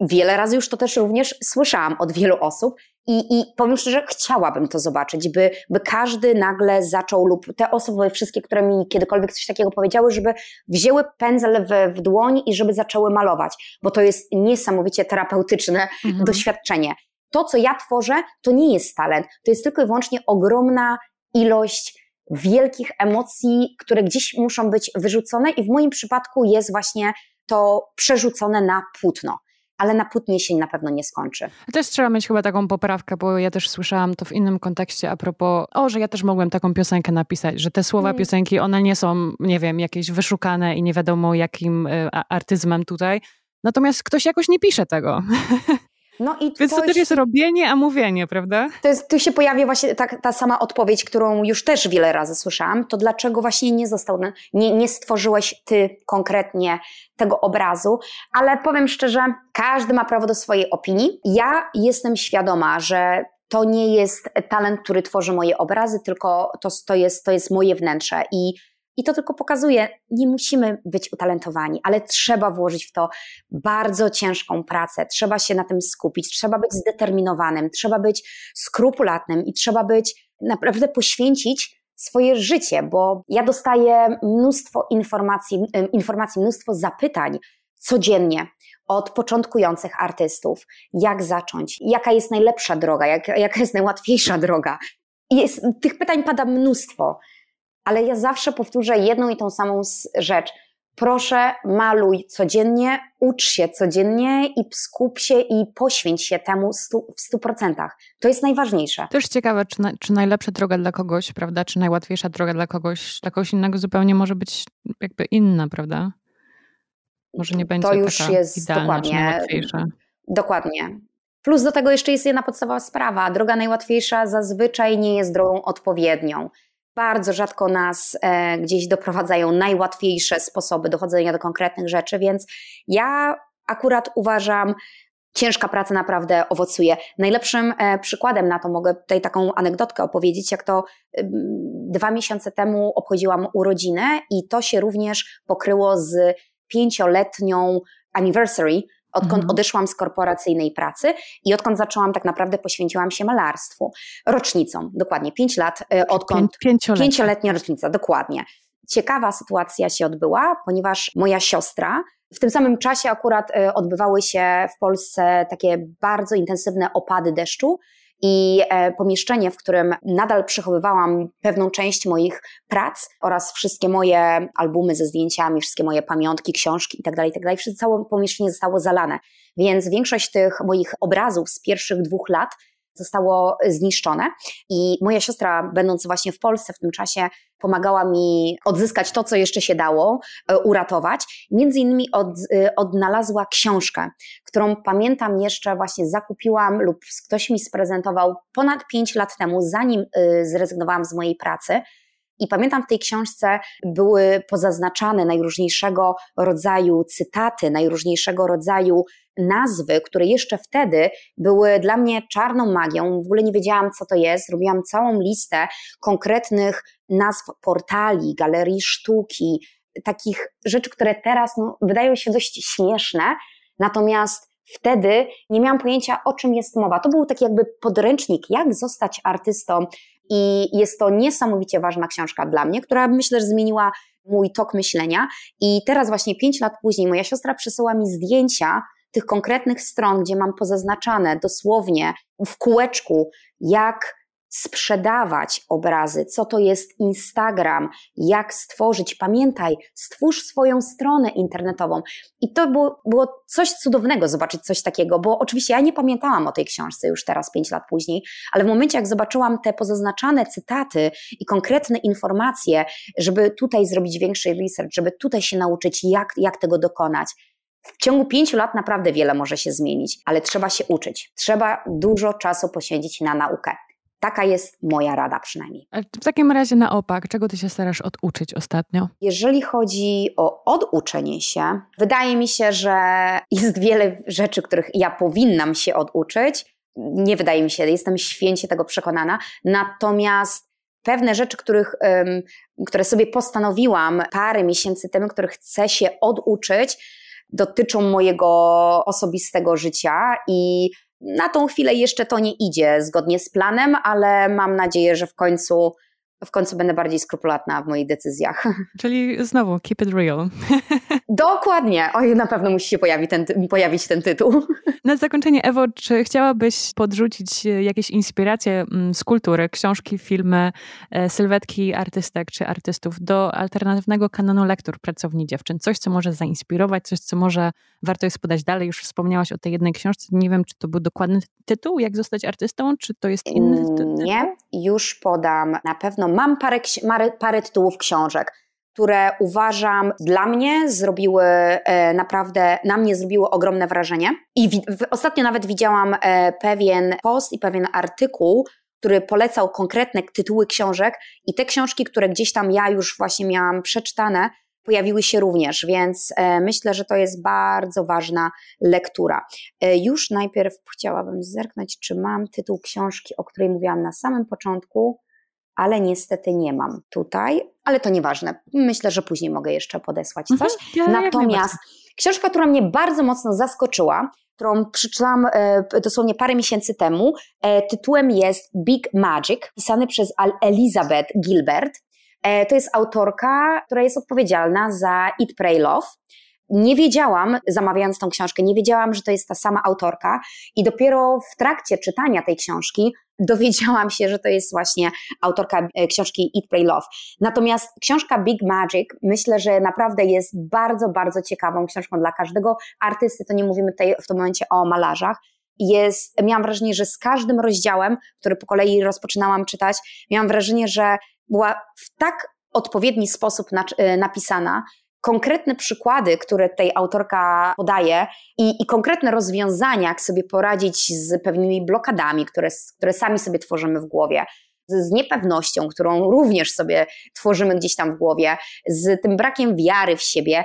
A: Wiele razy już to też również słyszałam od wielu osób i, i powiem szczerze, chciałabym to zobaczyć, by, by każdy nagle zaczął, lub te osoby wszystkie, które mi kiedykolwiek coś takiego powiedziały, żeby wzięły pędzel w, w dłoń i żeby zaczęły malować, bo to jest niesamowicie terapeutyczne mhm. doświadczenie. To, co ja tworzę, to nie jest talent, to jest tylko i wyłącznie ogromna ilość wielkich emocji, które gdzieś muszą być wyrzucone, i w moim przypadku jest właśnie to przerzucone na płótno ale na płótnie się na pewno nie skończy.
B: Też trzeba mieć chyba taką poprawkę, bo ja też słyszałam to w innym kontekście a propos, o, że ja też mogłem taką piosenkę napisać, że te słowa mm. piosenki, one nie są, nie wiem, jakieś wyszukane i nie wiadomo jakim y, artyzmem tutaj. Natomiast ktoś jakoś nie pisze tego. *laughs* No i Więc to, to też jest robienie, a mówienie, prawda?
A: To jest, tu się pojawia właśnie ta, ta sama odpowiedź, którą już też wiele razy słyszałam, to dlaczego właśnie nie został, nie, nie stworzyłeś ty konkretnie tego obrazu, ale powiem szczerze, każdy ma prawo do swojej opinii. Ja jestem świadoma, że to nie jest talent, który tworzy moje obrazy, tylko to, to, jest, to jest moje wnętrze i i to tylko pokazuje, nie musimy być utalentowani, ale trzeba włożyć w to bardzo ciężką pracę, trzeba się na tym skupić, trzeba być zdeterminowanym, trzeba być skrupulatnym i trzeba być naprawdę poświęcić swoje życie, bo ja dostaję mnóstwo informacji, informacji mnóstwo zapytań codziennie od początkujących artystów, jak zacząć, jaka jest najlepsza droga, jak, jaka jest najłatwiejsza droga. Jest, tych pytań pada mnóstwo ale ja zawsze powtórzę jedną i tą samą rzecz. Proszę, maluj codziennie, ucz się codziennie i skup się i poświęć się temu stu, w stu procentach. To jest najważniejsze.
B: Też ciekawe, czy, na, czy najlepsza droga dla kogoś, prawda, czy najłatwiejsza droga dla kogoś, dla kogoś innego zupełnie może być jakby inna, prawda? Może nie będzie to już taka jest idealna, dokładnie,
A: Dokładnie. Plus do tego jeszcze jest jedna podstawowa sprawa. Droga najłatwiejsza zazwyczaj nie jest drogą odpowiednią bardzo rzadko nas e, gdzieś doprowadzają najłatwiejsze sposoby dochodzenia do konkretnych rzeczy, więc ja akurat uważam, ciężka praca naprawdę owocuje. Najlepszym e, przykładem na to mogę tutaj taką anegdotkę opowiedzieć, jak to dwa miesiące temu obchodziłam urodzinę i to się również pokryło z pięcioletnią anniversary Odkąd mhm. odeszłam z korporacyjnej pracy i odkąd zaczęłam, tak naprawdę poświęciłam się malarstwu. Rocznicą, dokładnie, pięć lat, e, odkąd. Pięcioletnia. pięcioletnia rocznica, dokładnie. Ciekawa sytuacja się odbyła, ponieważ moja siostra w tym samym czasie akurat e, odbywały się w Polsce takie bardzo intensywne opady deszczu i e, pomieszczenie, w którym nadal przechowywałam pewną część moich prac oraz wszystkie moje albumy ze zdjęciami, wszystkie moje pamiątki, książki itd., tak itd., tak całe pomieszczenie zostało zalane. Więc większość tych moich obrazów z pierwszych dwóch lat zostało zniszczone. I moja siostra, będąc właśnie w Polsce w tym czasie, pomagała mi odzyskać to, co jeszcze się dało, e, uratować. Między innymi od, e, odnalazła książkę, którą pamiętam jeszcze właśnie zakupiłam lub ktoś mi sprezentował ponad 5 lat temu, zanim e, zrezygnowałam z mojej pracy. I pamiętam w tej książce były pozaznaczane najróżniejszego rodzaju cytaty, najróżniejszego rodzaju nazwy, które jeszcze wtedy były dla mnie czarną magią. W ogóle nie wiedziałam, co to jest. Robiłam całą listę konkretnych nazw portali, galerii sztuki, takich rzeczy, które teraz no, wydają się dość śmieszne, natomiast wtedy nie miałam pojęcia, o czym jest mowa. To był taki jakby podręcznik, jak zostać artystą, i jest to niesamowicie ważna książka dla mnie, która myślę, że zmieniła mój tok myślenia. I teraz, właśnie pięć lat później, moja siostra przesyła mi zdjęcia tych konkretnych stron, gdzie mam pozaznaczane dosłownie w kółeczku, jak sprzedawać obrazy, co to jest Instagram, jak stworzyć. Pamiętaj, stwórz swoją stronę internetową. I to było, było coś cudownego zobaczyć coś takiego, bo oczywiście ja nie pamiętałam o tej książce już teraz, pięć lat później, ale w momencie, jak zobaczyłam te pozaznaczane cytaty i konkretne informacje, żeby tutaj zrobić większy research, żeby tutaj się nauczyć, jak, jak tego dokonać, w ciągu pięciu lat naprawdę wiele może się zmienić, ale trzeba się uczyć. Trzeba dużo czasu poświęcić na naukę. Taka jest moja rada przynajmniej.
B: A w takim razie na opak, czego ty się starasz oduczyć ostatnio?
A: Jeżeli chodzi o oduczenie się, wydaje mi się, że jest wiele rzeczy, których ja powinnam się oduczyć. Nie wydaje mi się, jestem święcie tego przekonana. Natomiast pewne rzeczy, których, które sobie postanowiłam parę miesięcy temu, których chcę się oduczyć, dotyczą mojego osobistego życia i na tą chwilę jeszcze to nie idzie zgodnie z planem, ale mam nadzieję, że w końcu w końcu będę bardziej skrupulatna w moich decyzjach. *laughs*
B: Czyli znowu, keep it real. *laughs*
A: Dokładnie. Oj, na pewno musi się pojawić ten, pojawić ten tytuł. *laughs*
B: Na zakończenie, Ewo, czy chciałabyś podrzucić jakieś inspiracje mm, z kultury, książki, filmy, e, sylwetki artystek czy artystów do alternatywnego kanonu lektur Pracowni Dziewczyn? Coś, co może zainspirować, coś, co może warto jest podać dalej. Już wspomniałaś o tej jednej książce. Nie wiem, czy to był dokładny tytuł, jak zostać artystą, czy to jest inny tytuł?
A: Nie, już podam. Na pewno mam parę, parę, parę tytułów książek które uważam dla mnie zrobiły e, naprawdę, na mnie zrobiły ogromne wrażenie. I w, ostatnio nawet widziałam e, pewien post i pewien artykuł, który polecał konkretne tytuły książek i te książki, które gdzieś tam ja już właśnie miałam przeczytane, pojawiły się również, więc e, myślę, że to jest bardzo ważna lektura. Już najpierw chciałabym zerknąć, czy mam tytuł książki, o której mówiłam na samym początku, ale niestety nie mam tutaj, ale to nieważne. Myślę, że później mogę jeszcze podesłać mhm. coś. Mhm, ja, Natomiast książka, która mnie bardzo mocno zaskoczyła, którą przeczytałam e, dosłownie parę miesięcy temu, e, tytułem jest Big Magic, pisany przez Elizabeth Gilbert. E, to jest autorka, która jest odpowiedzialna za Eat, Pray, Love. Nie wiedziałam, zamawiając tą książkę, nie wiedziałam, że to jest ta sama autorka, i dopiero w trakcie czytania tej książki dowiedziałam się, że to jest właśnie autorka e, książki Eat, Pray, Love. Natomiast książka Big Magic myślę, że naprawdę jest bardzo, bardzo ciekawą książką dla każdego artysty. To nie mówimy tutaj w tym momencie o malarzach. Jest, miałam wrażenie, że z każdym rozdziałem, który po kolei rozpoczynałam czytać, miałam wrażenie, że była w tak odpowiedni sposób e, napisana, konkretne przykłady, które tej autorka podaje i, i, konkretne rozwiązania, jak sobie poradzić z pewnymi blokadami, które, które sami sobie tworzymy w głowie, z, niepewnością, którą również sobie tworzymy gdzieś tam w głowie, z tym brakiem wiary w siebie.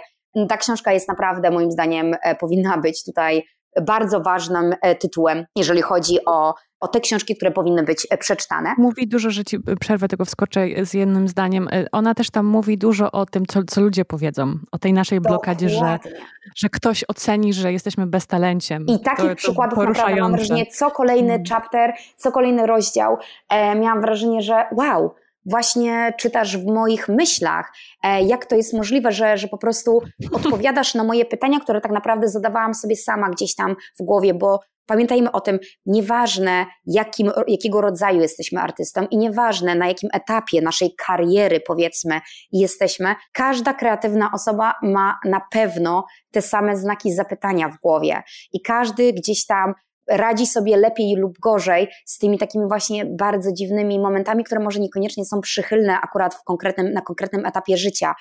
A: Ta książka jest naprawdę, moim zdaniem, e, powinna być tutaj bardzo ważnym e, tytułem, jeżeli chodzi o o te książki, które powinny być e, przeczytane.
B: Mówi dużo, że ci przerwę tego wskoczę z jednym zdaniem. E, ona też tam mówi dużo o tym, co, co ludzie powiedzą, o tej naszej blokadzie, że, że ktoś oceni, że jesteśmy beztalenciem.
A: I takich to, przykładów to naprawdę mam wrażenie, co kolejny mm. chapter, co kolejny rozdział, e, miałam wrażenie, że wow, właśnie czytasz w moich myślach, e, jak to jest możliwe, że, że po prostu odpowiadasz na moje pytania, które tak naprawdę zadawałam sobie sama gdzieś tam w głowie, bo Pamiętajmy o tym, nieważne jakim, jakiego rodzaju jesteśmy artystą i nieważne na jakim etapie naszej kariery, powiedzmy, jesteśmy, każda kreatywna osoba ma na pewno te same znaki zapytania w głowie i każdy gdzieś tam radzi sobie lepiej lub gorzej z tymi takimi właśnie bardzo dziwnymi momentami, które może niekoniecznie są przychylne akurat w konkretnym, na konkretnym etapie życia.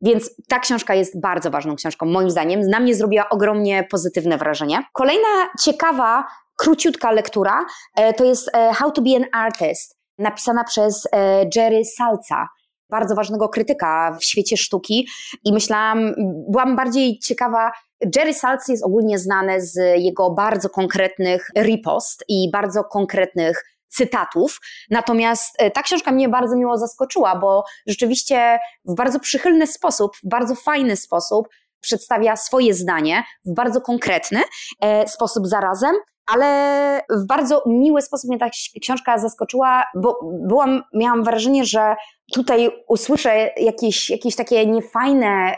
A: Więc ta książka jest bardzo ważną książką, moim zdaniem. Na mnie zrobiła ogromnie pozytywne wrażenie. Kolejna ciekawa, króciutka lektura e, to jest e, How to be an Artist, napisana przez e, Jerry Salca bardzo ważnego krytyka w świecie sztuki i myślałam, byłam bardziej ciekawa. Jerry Salz jest ogólnie znany z jego bardzo konkretnych ripost i bardzo konkretnych cytatów. Natomiast e, ta książka mnie bardzo miło zaskoczyła, bo rzeczywiście w bardzo przychylny sposób, w bardzo fajny sposób przedstawia swoje zdanie, w bardzo konkretny e, sposób zarazem, ale w bardzo miły sposób mnie ta książka zaskoczyła, bo byłam, miałam wrażenie, że tutaj usłyszę jakieś, jakieś takie niefajne,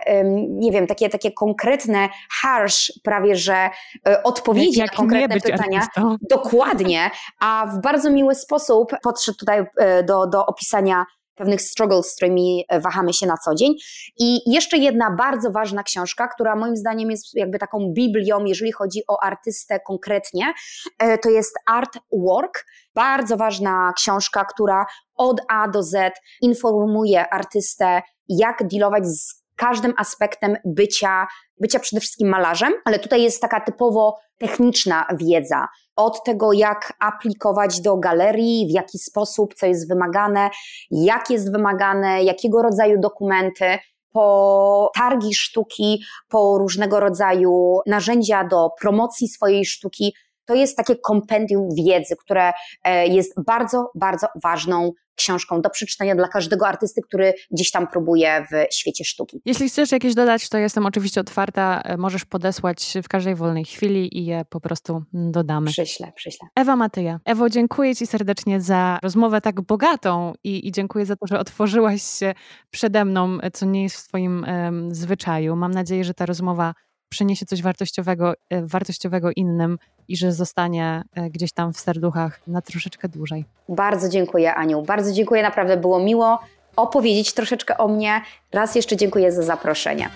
A: nie wiem, takie, takie konkretne, harsh prawie, że e, odpowiedzi jak, na konkretne pytania. Artystą. Dokładnie, a w bardzo miły sposób podszedł tutaj e, do, do opisania pewnych struggles, z którymi e, wahamy się na co dzień. I jeszcze jedna bardzo ważna książka, która moim zdaniem jest jakby taką biblią, jeżeli chodzi o artystę konkretnie, e, to jest Art Work. Bardzo ważna książka, która od A do Z informuje artystę, jak dealować z każdym aspektem bycia, bycia przede wszystkim malarzem, ale tutaj jest taka typowo techniczna wiedza. Od tego, jak aplikować do galerii, w jaki sposób, co jest wymagane, jak jest wymagane, jakiego rodzaju dokumenty, po targi sztuki, po różnego rodzaju narzędzia do promocji swojej sztuki. To jest takie kompendium wiedzy, które e, jest bardzo, bardzo ważną książką do przeczytania dla każdego artysty, który gdzieś tam próbuje w świecie sztuki.
B: Jeśli chcesz jakieś dodać, to jestem oczywiście otwarta. E, możesz podesłać w każdej wolnej chwili i je po prostu dodamy.
A: Przyślę, przyślę.
B: Ewa Matyja. Ewo, dziękuję Ci serdecznie za rozmowę tak bogatą i, i dziękuję za to, że otworzyłaś się przede mną, co nie jest w Twoim um, zwyczaju. Mam nadzieję, że ta rozmowa przyniesie coś wartościowego, e, wartościowego innym i że zostanie e, gdzieś tam w serduchach na troszeczkę dłużej.
A: Bardzo dziękuję, Aniu. Bardzo dziękuję, naprawdę było miło opowiedzieć troszeczkę o mnie. Raz jeszcze dziękuję za zaproszenie.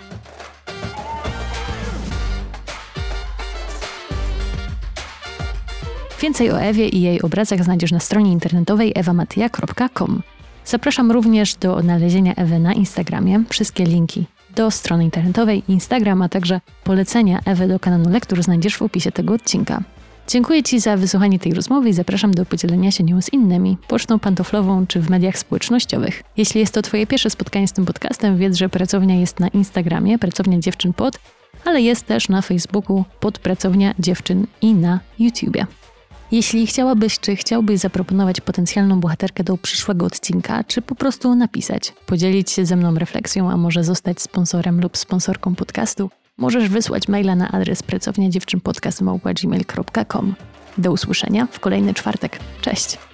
B: Więcej o Ewie i jej obrazach znajdziesz na stronie internetowej ewamatyja.com. Zapraszam również do odnalezienia Ewy na Instagramie. Wszystkie linki do strony internetowej, Instagram, a także polecenia Ewy do kanału lektur znajdziesz w opisie tego odcinka. Dziękuję Ci za wysłuchanie tej rozmowy i zapraszam do podzielenia się nią z innymi, pocztą pantoflową czy w mediach społecznościowych. Jeśli jest to Twoje pierwsze spotkanie z tym podcastem, wiedz, że pracownia jest na Instagramie, pracownia dziewczyn pod, ale jest też na Facebooku pod pracownia dziewczyn i na YouTubie. Jeśli chciałabyś, czy chciałbyś zaproponować potencjalną bohaterkę do przyszłego odcinka, czy po prostu napisać, podzielić się ze mną refleksją, a może zostać sponsorem lub sponsorką podcastu, możesz wysłać maila na adres pracownia dziewczynpodcast.gmail.com. Do usłyszenia w kolejny czwartek. Cześć!